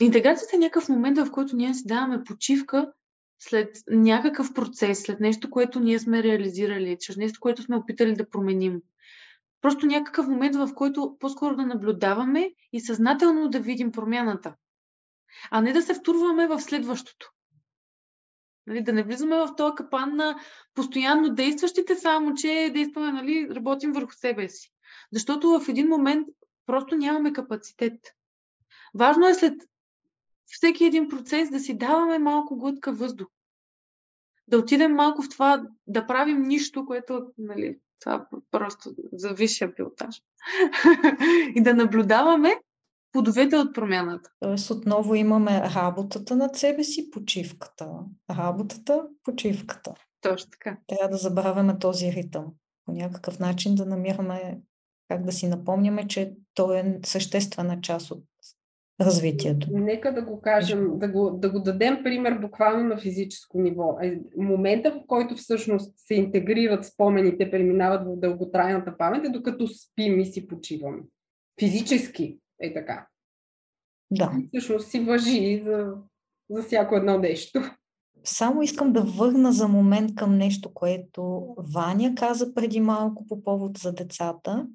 Интеграцията е някакъв момент, в който ние си даваме почивка след някакъв процес, след нещо, което ние сме реализирали, чрез нещо, което сме опитали да променим. Просто някакъв момент, в който по-скоро да наблюдаваме и съзнателно да видим промяната, а не да се втурваме в следващото. Нали, да не влизаме в този капан на постоянно действащите, само че действаме, нали, работим върху себе си. Защото в един момент просто нямаме капацитет. Важно е след всеки един процес да си даваме малко глътка въздух. Да отидем малко в това да правим нищо, което нали, това просто за висшия пилотаж. и да наблюдаваме плодовете от промяната. Тоест отново имаме работата над себе си, почивката. Работата, почивката. Точно така. Трябва да забравяме този ритъм. По някакъв начин да намираме как да си напомняме, че той е съществена част от развитието. Нека да го кажем, да го, да го дадем пример буквално на физическо ниво. Е, момента, в който всъщност се интегрират спомените, преминават в дълготрайната памет, е докато спим и си почиваме. Физически е така. Да. И всъщност си въжи за, за всяко едно нещо. Само искам да върна за момент към нещо, което Ваня каза преди малко по повод за децата.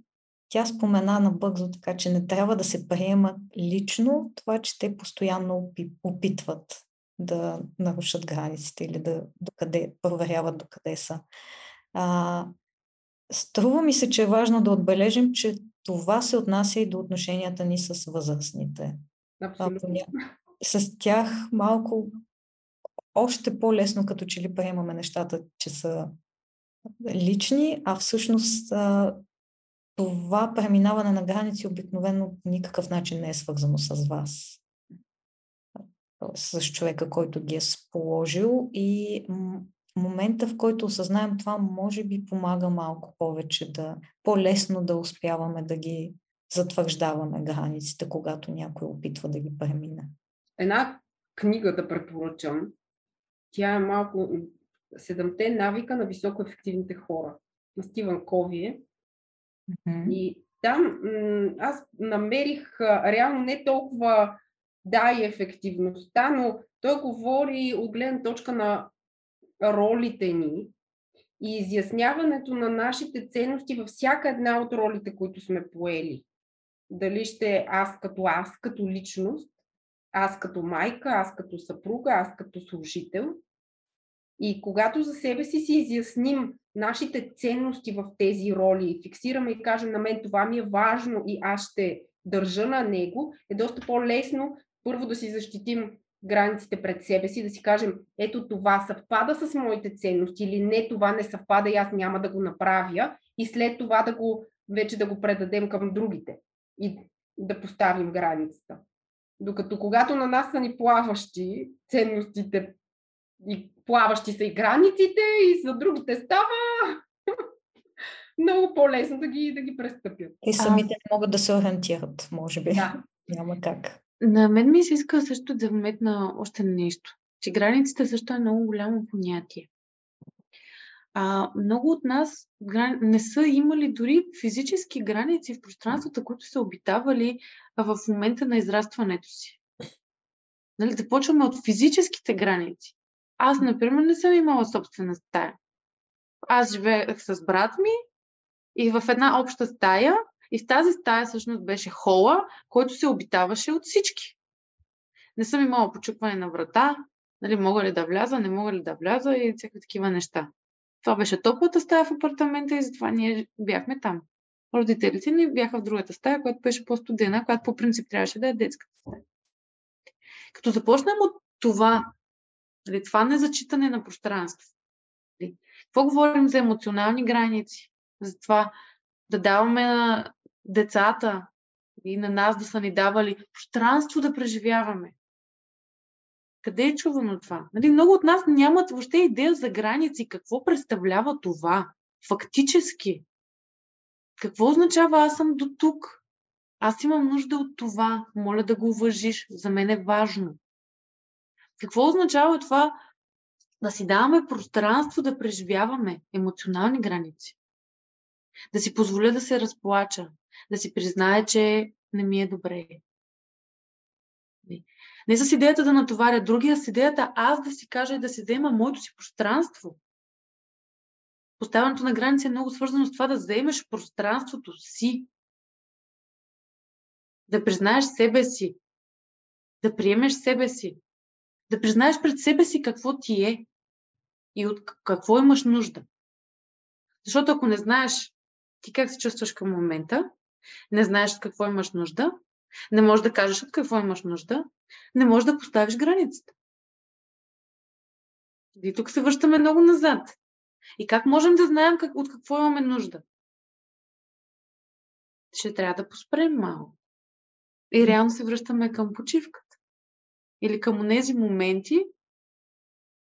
Тя спомена набързо, така че не трябва да се приема лично това, че те постоянно опитват да нарушат границите или да докъде, проверяват докъде са. А, струва ми се, че е важно да отбележим, че това се отнася и до отношенията ни с възрастните. Абсолютно. С тях малко още по-лесно, като че ли приемаме нещата, че са лични, а всъщност това преминаване на граници обикновено по никакъв начин не е свързано с вас. С човека, който ги е сположил и момента, в който осъзнаем това, може би помага малко повече да, по-лесно да успяваме да ги затвърждаваме границите, когато някой опитва да ги премине. Една книга да препоръчам. Тя е малко Седемте навика на високоефективните хора на Стивън Ковие. Mm-hmm. И там аз намерих реално не толкова да и ефективността, но той говори от гледна точка на ролите ни и изясняването на нашите ценности във всяка една от ролите, които сме поели. Дали ще е аз като аз, като личност, аз като майка, аз като съпруга, аз като служител. И когато за себе си си изясним нашите ценности в тези роли фиксираме и кажем на мен това ми е важно и аз ще държа на него, е доста по-лесно първо да си защитим границите пред себе си, да си кажем, ето това съвпада с моите ценности или не, това не съвпада и аз няма да го направя и след това да го, вече да го предадем към другите и да поставим границата. Докато когато на нас са ни плаващи ценностите и плаващи са и границите и за другите става много по-лесно да ги, да ги престъпят. И самите а... могат да се ориентират, може би. Да. Няма как. На мен ми се иска също да вметна още нещо, че границите също е много голямо понятие. А, много от нас не са имали дори физически граници в пространствата, които са обитавали в момента на израстването си. Нали, да почваме от физическите граници. Аз, например, не съм имала собствена стая. Аз живеех с брат ми и в една обща стая и в тази стая всъщност беше хола, който се обитаваше от всички. Не съм имала почукване на врата, нали, мога ли да вляза, не мога ли да вляза и всякакви такива неща. Това беше топлата стая в апартамента и затова ние бяхме там. Родителите ни бяха в другата стая, която беше по-студена, която по принцип трябваше да е детската стая. Като започнем от това, нали, това незачитане на пространство, нали, какво говорим за емоционални граници, за това да даваме на децата и на нас да са ни давали пространство да преживяваме. Къде е чувано това? Нали, много от нас нямат въобще идея за граници. Какво представлява това? Фактически. Какво означава аз съм до тук? Аз имам нужда от това. Моля да го уважиш. За мен е важно. Какво означава това да си даваме пространство да преживяваме емоционални граници? Да си позволя да се разплача, да си призная, че не ми е добре. Не с идеята да натоваря другия, с идеята аз да си кажа и да си взема моето си пространство. Поставянето на граници е много свързано с това да вземеш пространството си. Да признаеш себе си. Да приемеш себе си. Да признаеш пред себе си какво ти е и от какво имаш нужда. Защото ако не знаеш ти как се чувстваш към момента, не знаеш какво имаш нужда, не можеш да кажеш от какво имаш нужда, не можеш да поставиш границата. И тук се връщаме много назад. И как можем да знаем как, от какво имаме нужда? Ще трябва да поспрем малко. И реално се връщаме към почивката. Или към тези моменти,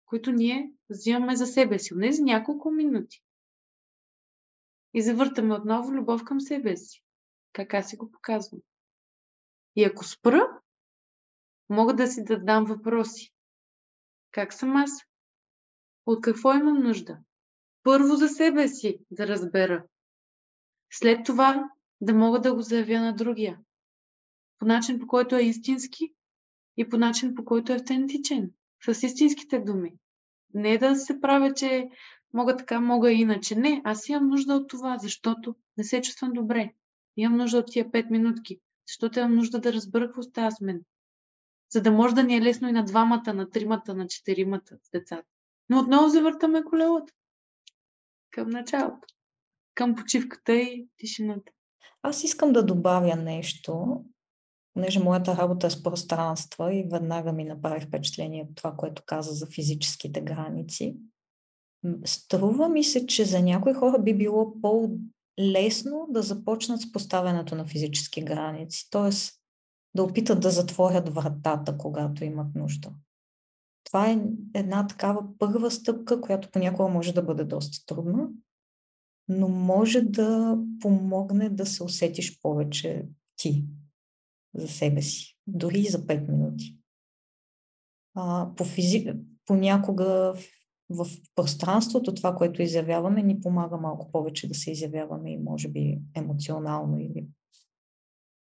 които ние взимаме за себе си. Онези няколко минути. И завъртаме отново любов към себе си. Как аз си го показвам. И ако спра, мога да си дадам въпроси. Как съм аз? От какво имам нужда? Първо за себе си да разбера. След това да мога да го заявя на другия. По начин, по който е истински и по начин, по който е автентичен. С истинските думи. Не да се правя, че мога така, мога иначе. Не, аз имам нужда от това, защото не се чувствам добре. Имам нужда от тия пет минутки, защото имам нужда да разбера какво става с мен. За да може да ни е лесно и на двамата, на тримата, на четиримата с децата. Но отново завъртаме колелото. Към началото. Към почивката и тишината. Аз искам да добавя нещо, понеже моята работа е с пространства и веднага ми направи впечатление това, което каза за физическите граници. Струва ми се, че за някои хора би било по-лесно да започнат с поставянето на физически граници, т.е. да опитат да затворят вратата, когато имат нужда. Това е една такава първа стъпка, която понякога може да бъде доста трудна, но може да помогне да се усетиш повече ти за себе си, дори и за 5 минути. А, по физи... Понякога в пространството, това, което изявяваме, ни помага малко повече да се изявяваме и може би емоционално или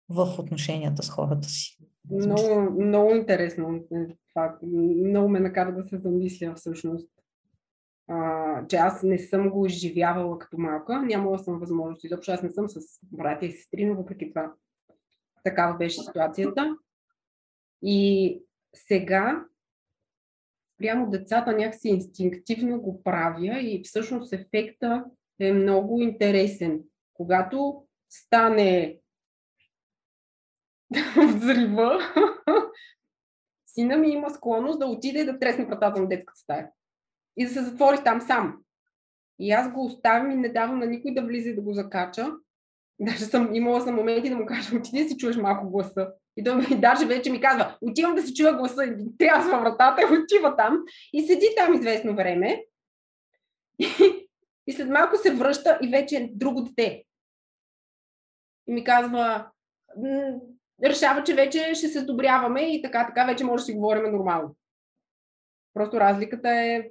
в отношенията с хората си. Много, много интересно това. Много ме накара да се замисля всъщност. А, че аз не съм го изживявала като малка. Нямала съм възможност. Изобщо аз не съм с братя и сестри, но въпреки това такава беше ситуацията. И сега прямо децата някакси инстинктивно го правя и всъщност ефекта е много интересен. Когато стане взрива, сина ми има склонност да отиде и да тресне вратата на детската стая. И да се затвори там сам. И аз го оставям и не давам на никой да влиза и да го закача. Даже съм имала съм моменти да му кажа, отиди да си чуеш малко гласа. И той ми даже вече ми казва, отивам да си чуя гласа, и трясва вратата отива там. И седи там известно време. И, и след малко се връща и вече е друго дете. И ми казва, решава, че вече ще се сдобряваме и така, така вече може да си говорим нормално. Просто разликата е...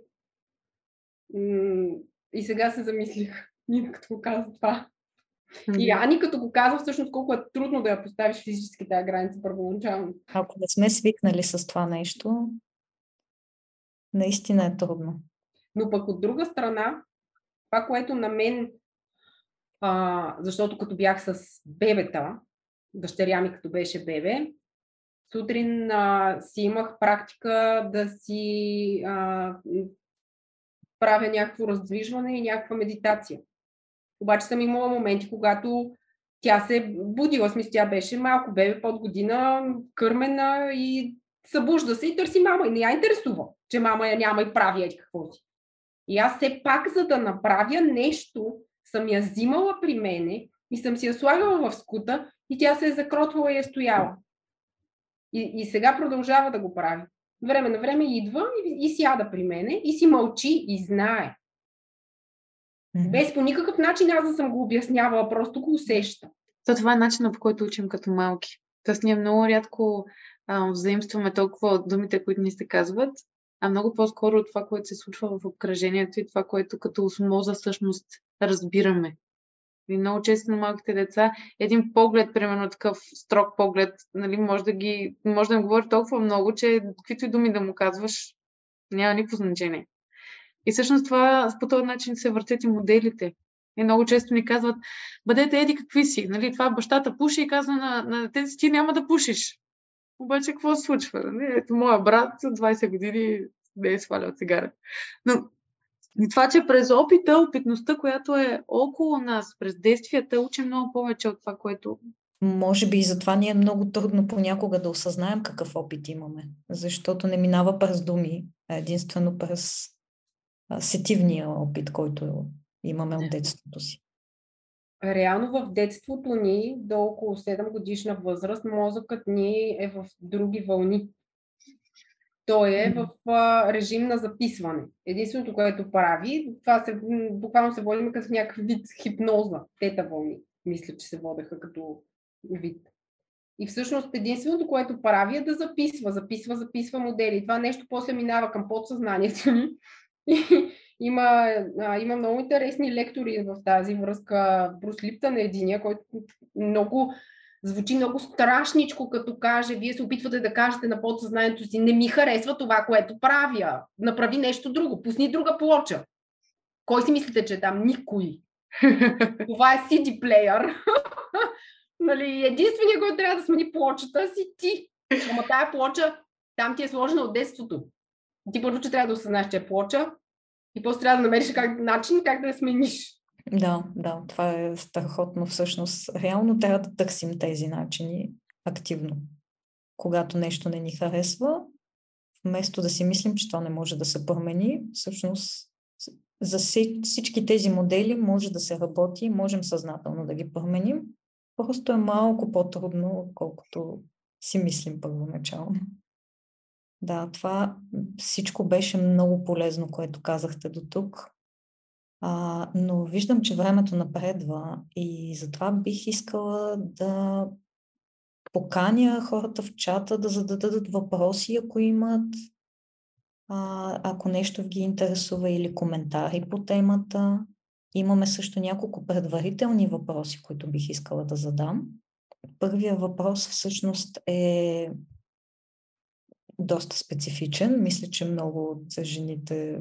И сега се замислих, Нина като го каза това. И Ани като го казва всъщност колко е трудно да я поставиш физически тази граница първоначално. Ако не сме свикнали с това нещо, наистина е трудно. Но пък от друга страна, това, което на мен, а, защото като бях с бебета, дъщеря ми като беше бебе, сутрин а, си имах практика да си а, правя някакво раздвижване и някаква медитация. Обаче съм имала моменти, когато тя се будила, смисъл, тя беше малко бебе под година, кърмена и събужда се и търси мама. И не я интересува, че мама я няма и прави еди какво си. И аз все пак, за да направя нещо, съм я взимала при мене и съм си я слагала в скута и тя се е закротвала и е стояла. И, и сега продължава да го прави. Време на време идва и, и сяда при мене и си мълчи и знае. Mm-hmm. Без по никакъв начин аз да съм го обяснявала, просто го усеща. То това е начинът, по който учим като малки. Тоест ние много рядко а, взаимстваме толкова от думите, които ни се казват, а много по-скоро от това, което се случва в обкръжението и това, което като осмоза всъщност разбираме. И много често на малките деца един поглед, примерно такъв строг поглед, нали, може да ги, може да им говори толкова много, че каквито и думи да му казваш, няма никакво значение. И всъщност това по този начин се въртят и моделите. И много често ни казват, бъдете еди какви си. Нали, това бащата пуши и казва на, на детето си, ти няма да пушиш. Обаче какво се случва? Нали? Ето, моя брат 20 години не е свалял цигара. Но и това, че през опита, опитността, която е около нас, през действията, учим много повече от това, което може би и затова ни е много трудно понякога да осъзнаем какъв опит имаме, защото не минава през думи, а единствено през сетивния опит, който имаме от детството си. Реално в детството ни, до около 7 годишна възраст, мозъкът ни е в други вълни. Той е в а, режим на записване. Единственото, което прави, това се, буквално се водим като някакъв вид хипноза, тета вълни, мисля, че се водеха като вид. И всъщност единственото, което прави е да записва, записва, записва модели. Това нещо после минава към подсъзнанието ни. има, а, има много интересни лектори в тази връзка. Брус Липтън е единия, който много звучи много страшничко, като каже, вие се опитвате да кажете на подсъзнанието си, не ми харесва това, което правя. Направи нещо друго, пусни друга плоча. Кой си мислите, че е там? Никой. това е CD плеер. нали, единственият, който трябва да смени плочата си ти. Ама тая плоча, там ти е сложена от детството. Ти първо, че трябва да осъзнаеш, че е плоча и после трябва да намериш как, начин как да я смениш. Да, да, това е страхотно всъщност. Реално трябва да търсим тези начини активно. Когато нещо не ни харесва, вместо да си мислим, че това не може да се промени, всъщност за всички тези модели може да се работи, можем съзнателно да ги променим. Просто е малко по-трудно, отколкото си мислим първоначално. Да, това всичко беше много полезно, което казахте до тук. А, но виждам, че времето напредва и затова бих искала да поканя хората в чата да зададат въпроси, ако имат, а, ако нещо ги интересува или коментари по темата. Имаме също няколко предварителни въпроси, които бих искала да задам. Първият въпрос всъщност е доста специфичен. Мисля, че много от жените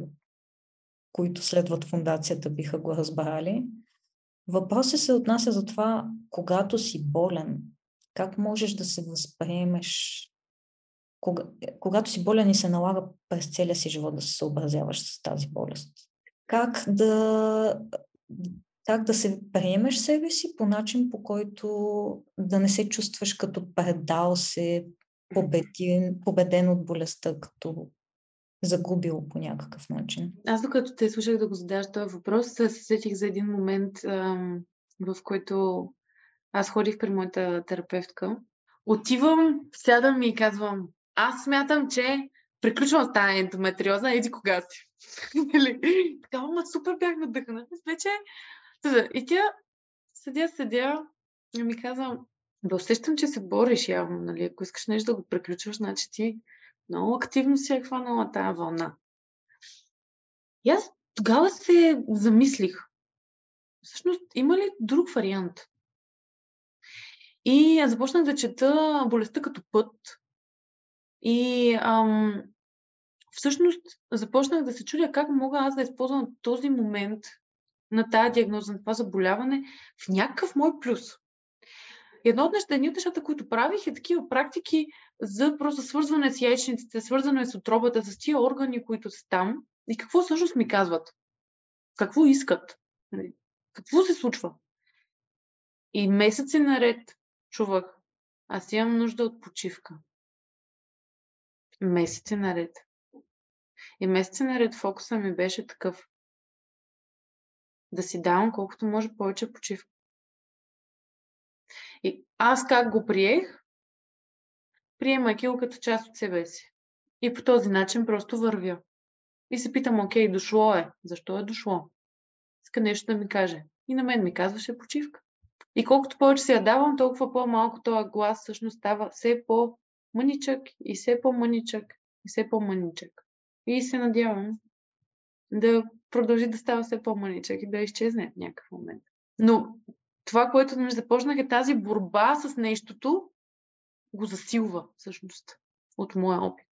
които следват фундацията, биха го разбрали. Въпросът се отнася за това, когато си болен, как можеш да се възприемеш, кога, когато си болен и се налага през целия си живот да се съобразяваш с тази болест. Как да, как да се приемеш себе си по начин, по който да не се чувстваш като предал се, победен, победен от болестта, като загубил по някакъв начин. Аз докато те слушах да го задаш този въпрос, се сетих за един момент, в който аз ходих при моята терапевтка. Отивам, сядам и казвам, аз смятам, че приключвам с тази ендометриоза, еди кога си. Нали? така, ама супер бях надъхана. Вече. И тя седя, седя и ми казва, да усещам, че се бориш явно, нали? Ако искаш нещо да го приключваш, значи ти много активно си е хванала тази вълна. И аз тогава се замислих. Всъщност, има ли друг вариант? И започнах да чета болестта като път. И ам, всъщност започнах да се чудя как мога аз да използвам този момент на тази диагноза, на това заболяване в някакъв мой плюс. Едно от нещата, едни от нещата, които правих е такива практики за просто свързване с яйчниците, свързване с отробата, с тия органи, които са там и какво всъщност ми казват. Какво искат. Нали, какво се случва. И месеци наред чувах, аз имам нужда от почивка. Месеци наред. И месеци наред фокуса ми беше такъв. Да си давам колкото може повече почивка. И аз как го приех? Приемайки го като част от себе си. И по този начин просто вървя. И се питам, окей, дошло е. Защо е дошло? иска нещо да ми каже. И на мен ми казваше почивка. И колкото повече се я давам, толкова по-малко този глас всъщност става все по-мъничък и все по-мъничък и все по-мъничък. И се надявам да продължи да става все по-мъничък и да изчезне в някакъв момент. Но това, което ми започнах е тази борба с нещото, го засилва всъщност от моя опит.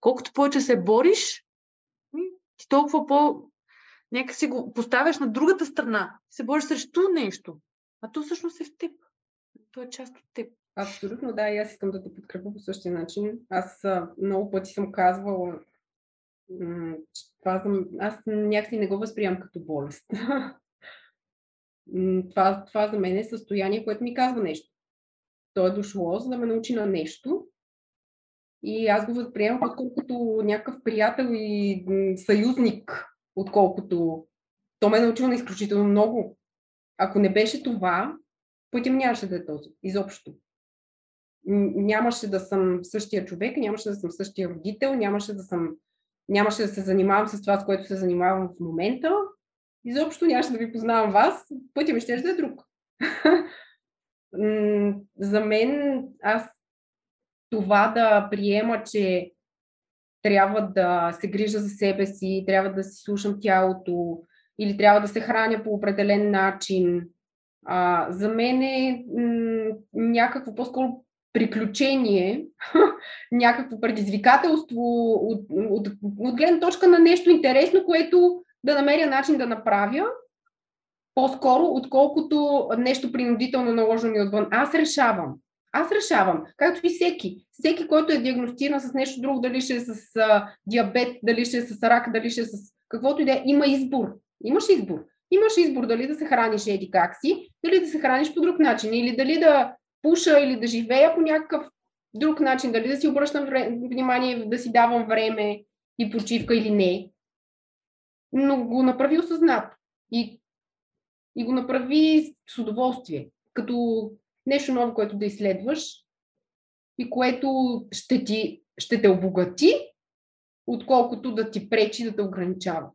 Колкото повече се бориш, ти толкова по... Нека си го поставяш на другата страна. Се бориш срещу нещо. А то всъщност е в теб. То е част от теб. Абсолютно, да. И аз искам да те подкрепя по същия начин. Аз много пъти съм казвала, това за... аз някакси не го възприемам като болест. това, това за мен е състояние, което ми казва нещо. То е дошло, за да ме научи на нещо. И аз го възприемам като някакъв приятел и съюзник, отколкото то ме е научило на изключително много. Ако не беше това, пътя нямаше да е този. Изобщо. Нямаше да съм същия човек, нямаше да съм същия родител, нямаше да съм нямаше да се занимавам с това, с което се занимавам в момента. Изобщо нямаше да ви познавам вас. Пътя ми ще да е друг. За мен аз това да приема, че трябва да се грижа за себе си, трябва да си слушам тялото или трябва да се храня по определен начин. А, за мен е м- някакво по-скоро приключение, някакво предизвикателство от, от, от гледна точка на нещо интересно, което да намеря начин да направя по-скоро, отколкото нещо принудително наложено ми отвън. Аз решавам. Аз решавам, както и всеки. Всеки, който е диагностиран с нещо друго, дали ще е с а, диабет, дали ще е с рак, дали ще е с каквото и да е, има избор. Имаш избор. Имаш избор дали да се храниш еди как си, дали да се храниш по друг начин, или дали да пуша, или да живея по някакъв друг начин, дали да си обръщам внимание, да си давам време и почивка или не. Но го направи осъзнато. И, и го направи с удоволствие. Като нещо ново, което да изследваш и което ще, ти, ще те обогати, отколкото да ти пречи да те ограничава.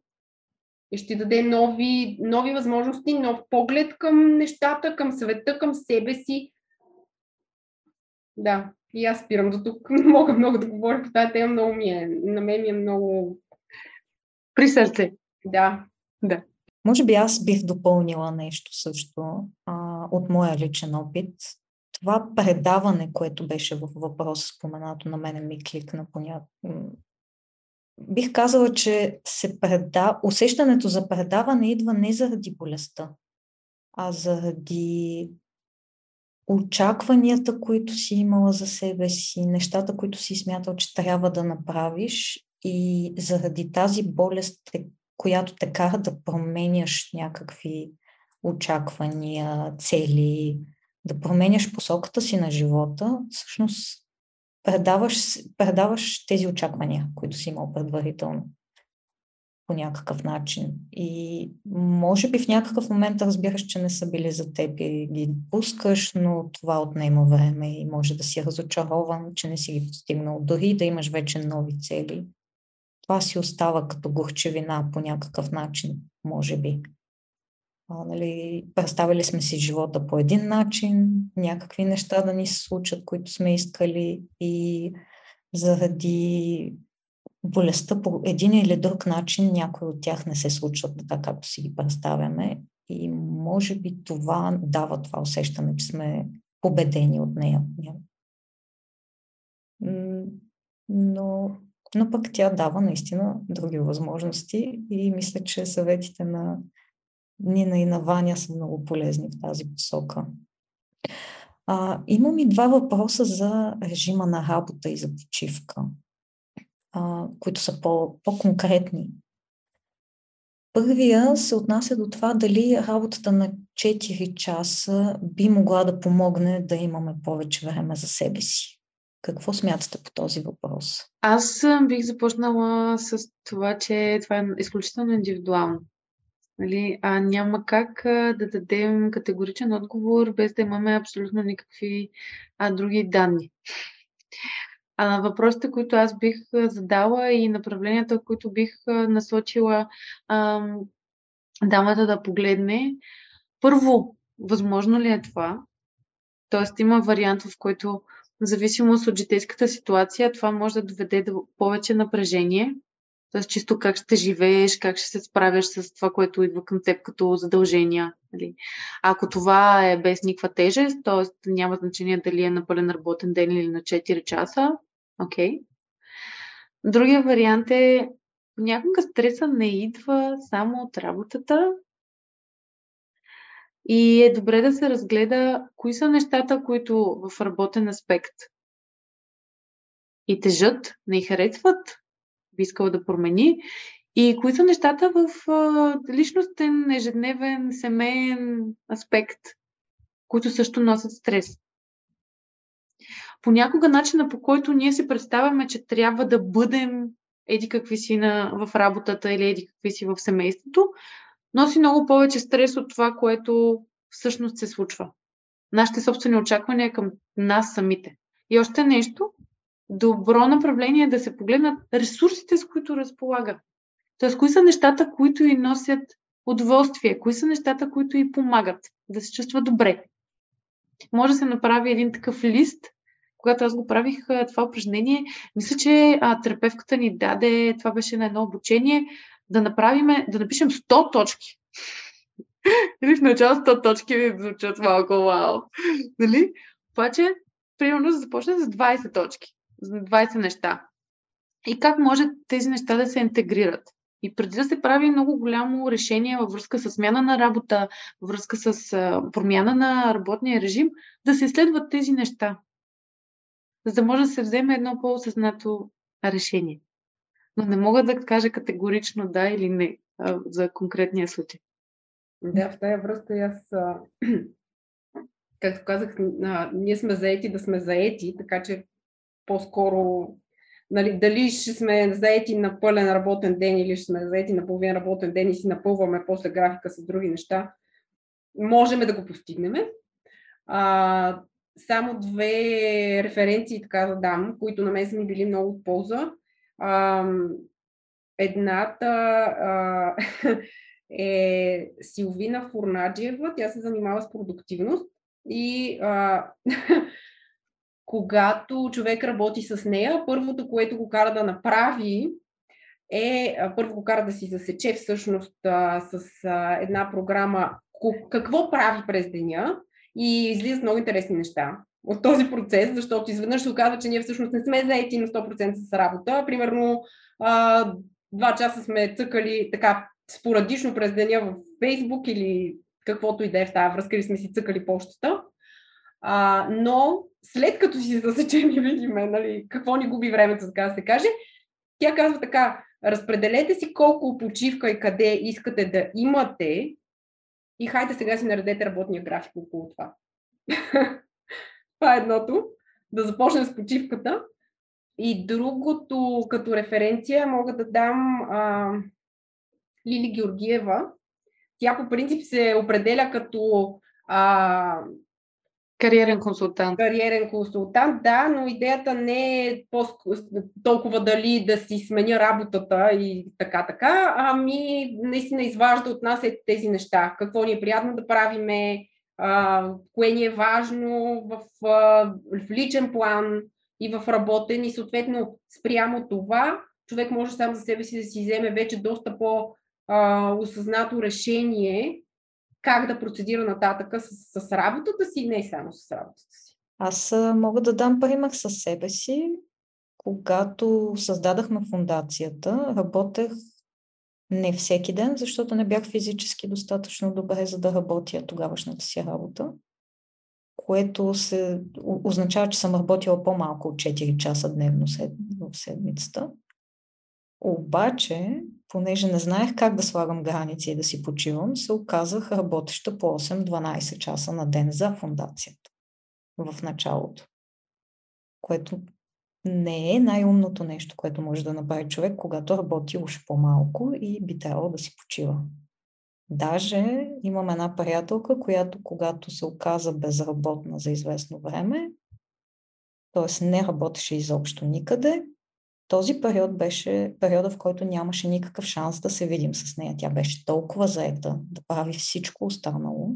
И ще ти даде нови, нови възможности, нов поглед към нещата, към света, към себе си. Да, и аз спирам до тук. Не мога много да говоря по тази тема, много ми е, на мен ми е много... При сърце. Да. Да. Може би аз бих допълнила нещо също а, от моя личен опит. Това предаване, което беше в въпроса споменато на мене ми кликна по. Бих казала, че се преда... усещането за предаване идва не заради болестта, а заради очакванията, които си имала за себе си, нещата, които си смятал, че трябва да направиш и заради тази болест която те кара да променяш някакви очаквания, цели, да променяш посоката си на живота, всъщност предаваш, предаваш тези очаквания, които си имал предварително по някакъв начин. И може би в някакъв момент разбираш, че не са били за теб и ги пускаш, но това отнема време и може да си разочарован, че не си ги постигнал. Дори да имаш вече нови цели, това си остава като горчевина по някакъв начин, може би. А, нали, представили сме си живота по един начин, някакви неща да ни се случат, които сме искали и заради болестта по един или друг начин някои от тях не се случват така, както си ги представяме. И може би това дава това усещане, че сме победени от нея. Но но пък тя дава наистина други възможности и мисля, че съветите на Нина и на Ваня са много полезни в тази посока. А, имам и два въпроса за режима на работа и за почивка, а, които са по, по-конкретни. Първия се отнася до това дали работата на 4 часа би могла да помогне да имаме повече време за себе си. Какво смятате по този въпрос? Аз бих започнала с това, че това е изключително индивидуално. Нали? А няма как да дадем категоричен отговор, без да имаме абсолютно никакви а, други данни. А въпросите, които аз бих задала и направленията, които бих насочила, а, дамата да погледне първо, възможно ли е това? Тоест има вариант, в който в зависимост от житейската ситуация, това може да доведе до повече напрежение, т.е. чисто как ще живееш, как ще се справяш с това, което идва към теб като задължения. Нали. Ако това е без никаква тежест, т.е. няма значение дали е на пълен работен ден или на 4 часа, окей. Okay. Другия вариант е понякога стреса не идва само от работата, и е добре да се разгледа кои са нещата, които в работен аспект и тежат, не харесват, би искала да промени, и кои са нещата в личностен, ежедневен, семейен аспект, които също носят стрес. Понякога начина по който ние си представяме, че трябва да бъдем еди какви си на, в работата или еди какви си в семейството, носи много повече стрес от това, което всъщност се случва. Нашите собствени очаквания към нас самите. И още нещо, добро направление е да се погледнат ресурсите, с които разполага. Тоест, кои са нещата, които и носят удоволствие, кои са нещата, които и помагат да се чувства добре. Може да се направи един такъв лист, когато аз го правих това упражнение, мисля, че а, терапевката ни даде, това беше на едно обучение, да направим, да напишем 100 точки. Или в начало 100 точки ми звучат малко вау. Нали? Обаче, примерно, да започне с 20 точки, с 20 неща. И как може тези неща да се интегрират? И преди да се прави много голямо решение във връзка с смяна на работа, във връзка с промяна на работния режим, да се изследват тези неща, за да може да се вземе едно по-осъзнато решение но не мога да кажа категорично да или не а, за конкретния случай. Да, в тая връзка аз, както казах, а, ние сме заети да сме заети, така че по-скоро нали, дали ще сме заети на пълен работен ден или ще сме заети на половин работен ден и си напълваме после графика с други неща, можем да го постигнем. А, само две референции така да дам, които на мен са ми били много от полза. А, едната а, е Силвина Фурнаджиева, тя се занимава с продуктивност и а, когато човек работи с нея, първото, което го кара да направи, е първо го кара да си засече всъщност а, с а, една програма какво прави през деня и излизат много интересни неща от този процес, защото изведнъж се оказва, че ние всъщност не сме заети на 100% с работа. Примерно, а, два часа сме цъкали така спорадично през деня в Фейсбук или каквото и да е в тази връзка, или сме си цъкали почтата. А, но след като си засечем и видим нали, какво ни губи времето, така да се каже, тя казва така, разпределете си колко почивка и къде искате да имате и хайде сега си наредете работния график около това. Това е едното. Да започнем с почивката. И другото, като референция, мога да дам а, Лили Георгиева. Тя по принцип се определя като а, Кариерен консултант. Кариерен консултант, да, но идеята не е толкова дали да си сменя работата и така, така, ами наистина изважда от нас е тези неща. Какво ни е приятно да правиме, кое ни е важно в, в личен план и в работен и съответно спрямо това човек може сам за себе си да си вземе вече доста по-осъзнато решение как да процедира нататъка с, с работата си, не само с работата си. Аз мога да дам пример със себе си. Когато създадахме фундацията, работех не всеки ден, защото не бях физически достатъчно добре, за да работя тогавашната си работа, което се, означава, че съм работила по-малко от 4 часа дневно в седмицата. Обаче, понеже не знаех как да слагам граници и да си почивам, се оказах работеща по 8-12 часа на ден за фундацията в началото. Което не е най-умното нещо, което може да направи човек, когато работи уж по-малко и би трябвало да си почива. Даже имам една приятелка, която когато се оказа безработна за известно време, т.е. не работеше изобщо никъде, този период беше периода, в който нямаше никакъв шанс да се видим с нея. Тя беше толкова заета да прави всичко останало,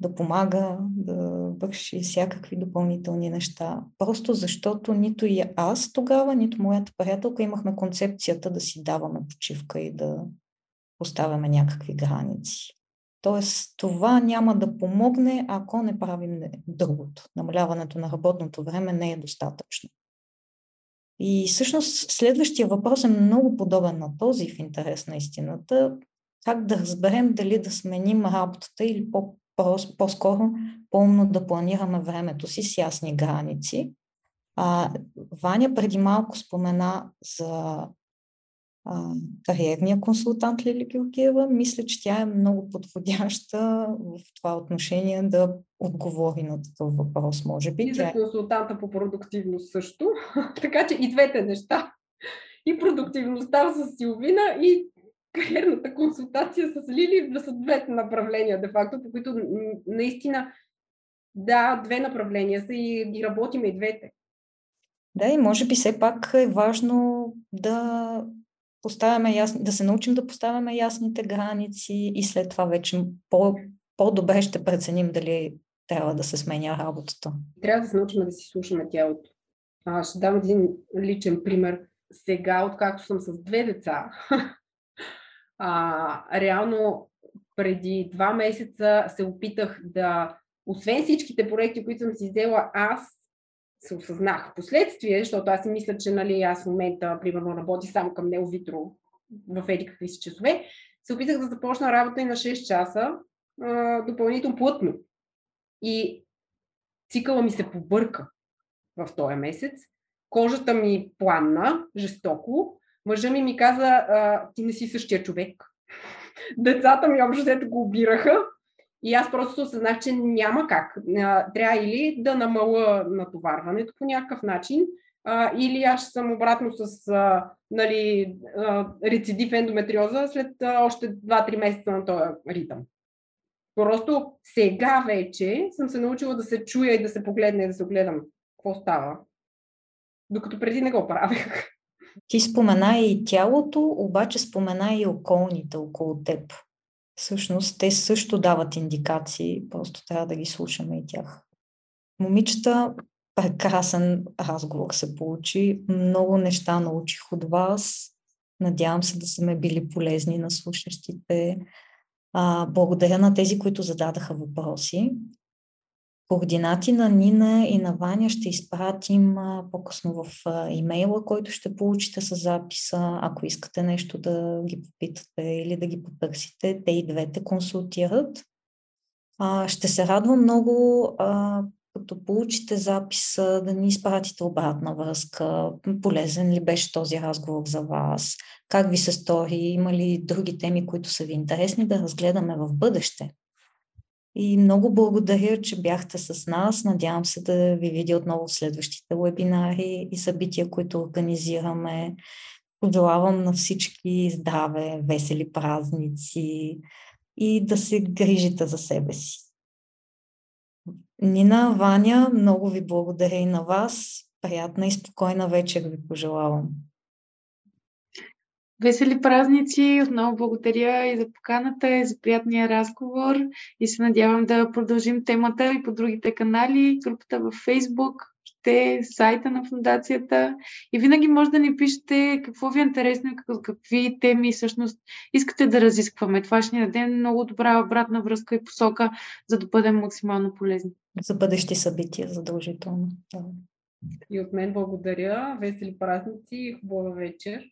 да помага, да върши всякакви допълнителни неща. Просто защото нито и аз тогава, нито моята приятелка имахме концепцията да си даваме почивка и да поставяме някакви граници. Тоест, това няма да помогне, ако не правим другото. Намаляването на работното време не е достатъчно. И всъщност следващия въпрос е много подобен на този в интерес на истината. Как да разберем дали да сменим работата или по, по-скоро по-умно да планираме времето си с ясни граници. А, Ваня преди малко спомена за а, кариерния консултант Лили Георгиева. Мисля, че тя е много подходяща в това отношение да отговори на такъв въпрос, може би. И за консултанта по продуктивност също. така че и двете неща. И продуктивността с Силвина, и кариерната консултация с Лили да са двете направления, де факто, по които наистина, да, две направления са и, и работиме и двете. Да, и може би все пак е важно да поставяме ясни, да се научим да поставяме ясните граници и след това вече по, по-добре ще преценим дали трябва да се сменя работата. Трябва да се научим да си слушаме тялото. А, ще дам един личен пример. Сега, откакто съм с две деца, а, реално преди два месеца се опитах да, освен всичките проекти, които съм си взела, аз се осъзнах в последствие, защото аз си мисля, че нали, аз в момента, примерно, работи само към Нео Витро в еди какви си часове, се опитах да започна работа и на 6 часа, а, допълнително плътно. И цикъла ми се побърка в този месец. Кожата ми пламна жестоко. Мъжа ми ми каза, ти не си същия човек. Децата ми общо го обираха и аз просто осъзнах, че няма как. Трябва или да намала натоварването по някакъв начин, или аз съм обратно с нали, рецидив ендометриоза след още 2-3 месеца на този ритъм. Просто сега вече съм се научила да се чуя и да се погледна и да се огледам какво става. Докато преди не го правех. Ти спомена и тялото, обаче спомена и околните около теб всъщност те също дават индикации, просто трябва да ги слушаме и тях. Момичета, прекрасен разговор се получи. Много неща научих от вас. Надявам се да са ме били полезни на слушащите. А, благодаря на тези, които зададаха въпроси. Координати на Нина и на Ваня ще изпратим по-късно в имейла, който ще получите с записа. Ако искате нещо да ги попитате или да ги потърсите, те и двете консултират. ще се радвам много, като получите записа, да ни изпратите обратна връзка. Полезен ли беше този разговор за вас? Как ви се стори? Има ли други теми, които са ви интересни да разгледаме в бъдеще? И много благодаря, че бяхте с нас. Надявам се да ви видя отново в следващите вебинари и събития, които организираме. Пожелавам на всички здраве, весели празници и да се грижите за себе си. Нина, Ваня, много ви благодаря и на вас. Приятна и спокойна вечер ви пожелавам. Весели празници! Отново благодаря и за поканата, и за приятния разговор и се надявам да продължим темата и по другите канали, групата във Facebook, ще сайта на фундацията и винаги може да ни пишете какво ви е интересно и какви теми всъщност искате да разискваме. Това ще ни даде много добра обратна връзка и посока, за да бъдем максимално полезни. За бъдещи събития, задължително. И от мен благодаря. Весели празници и хубава вечер.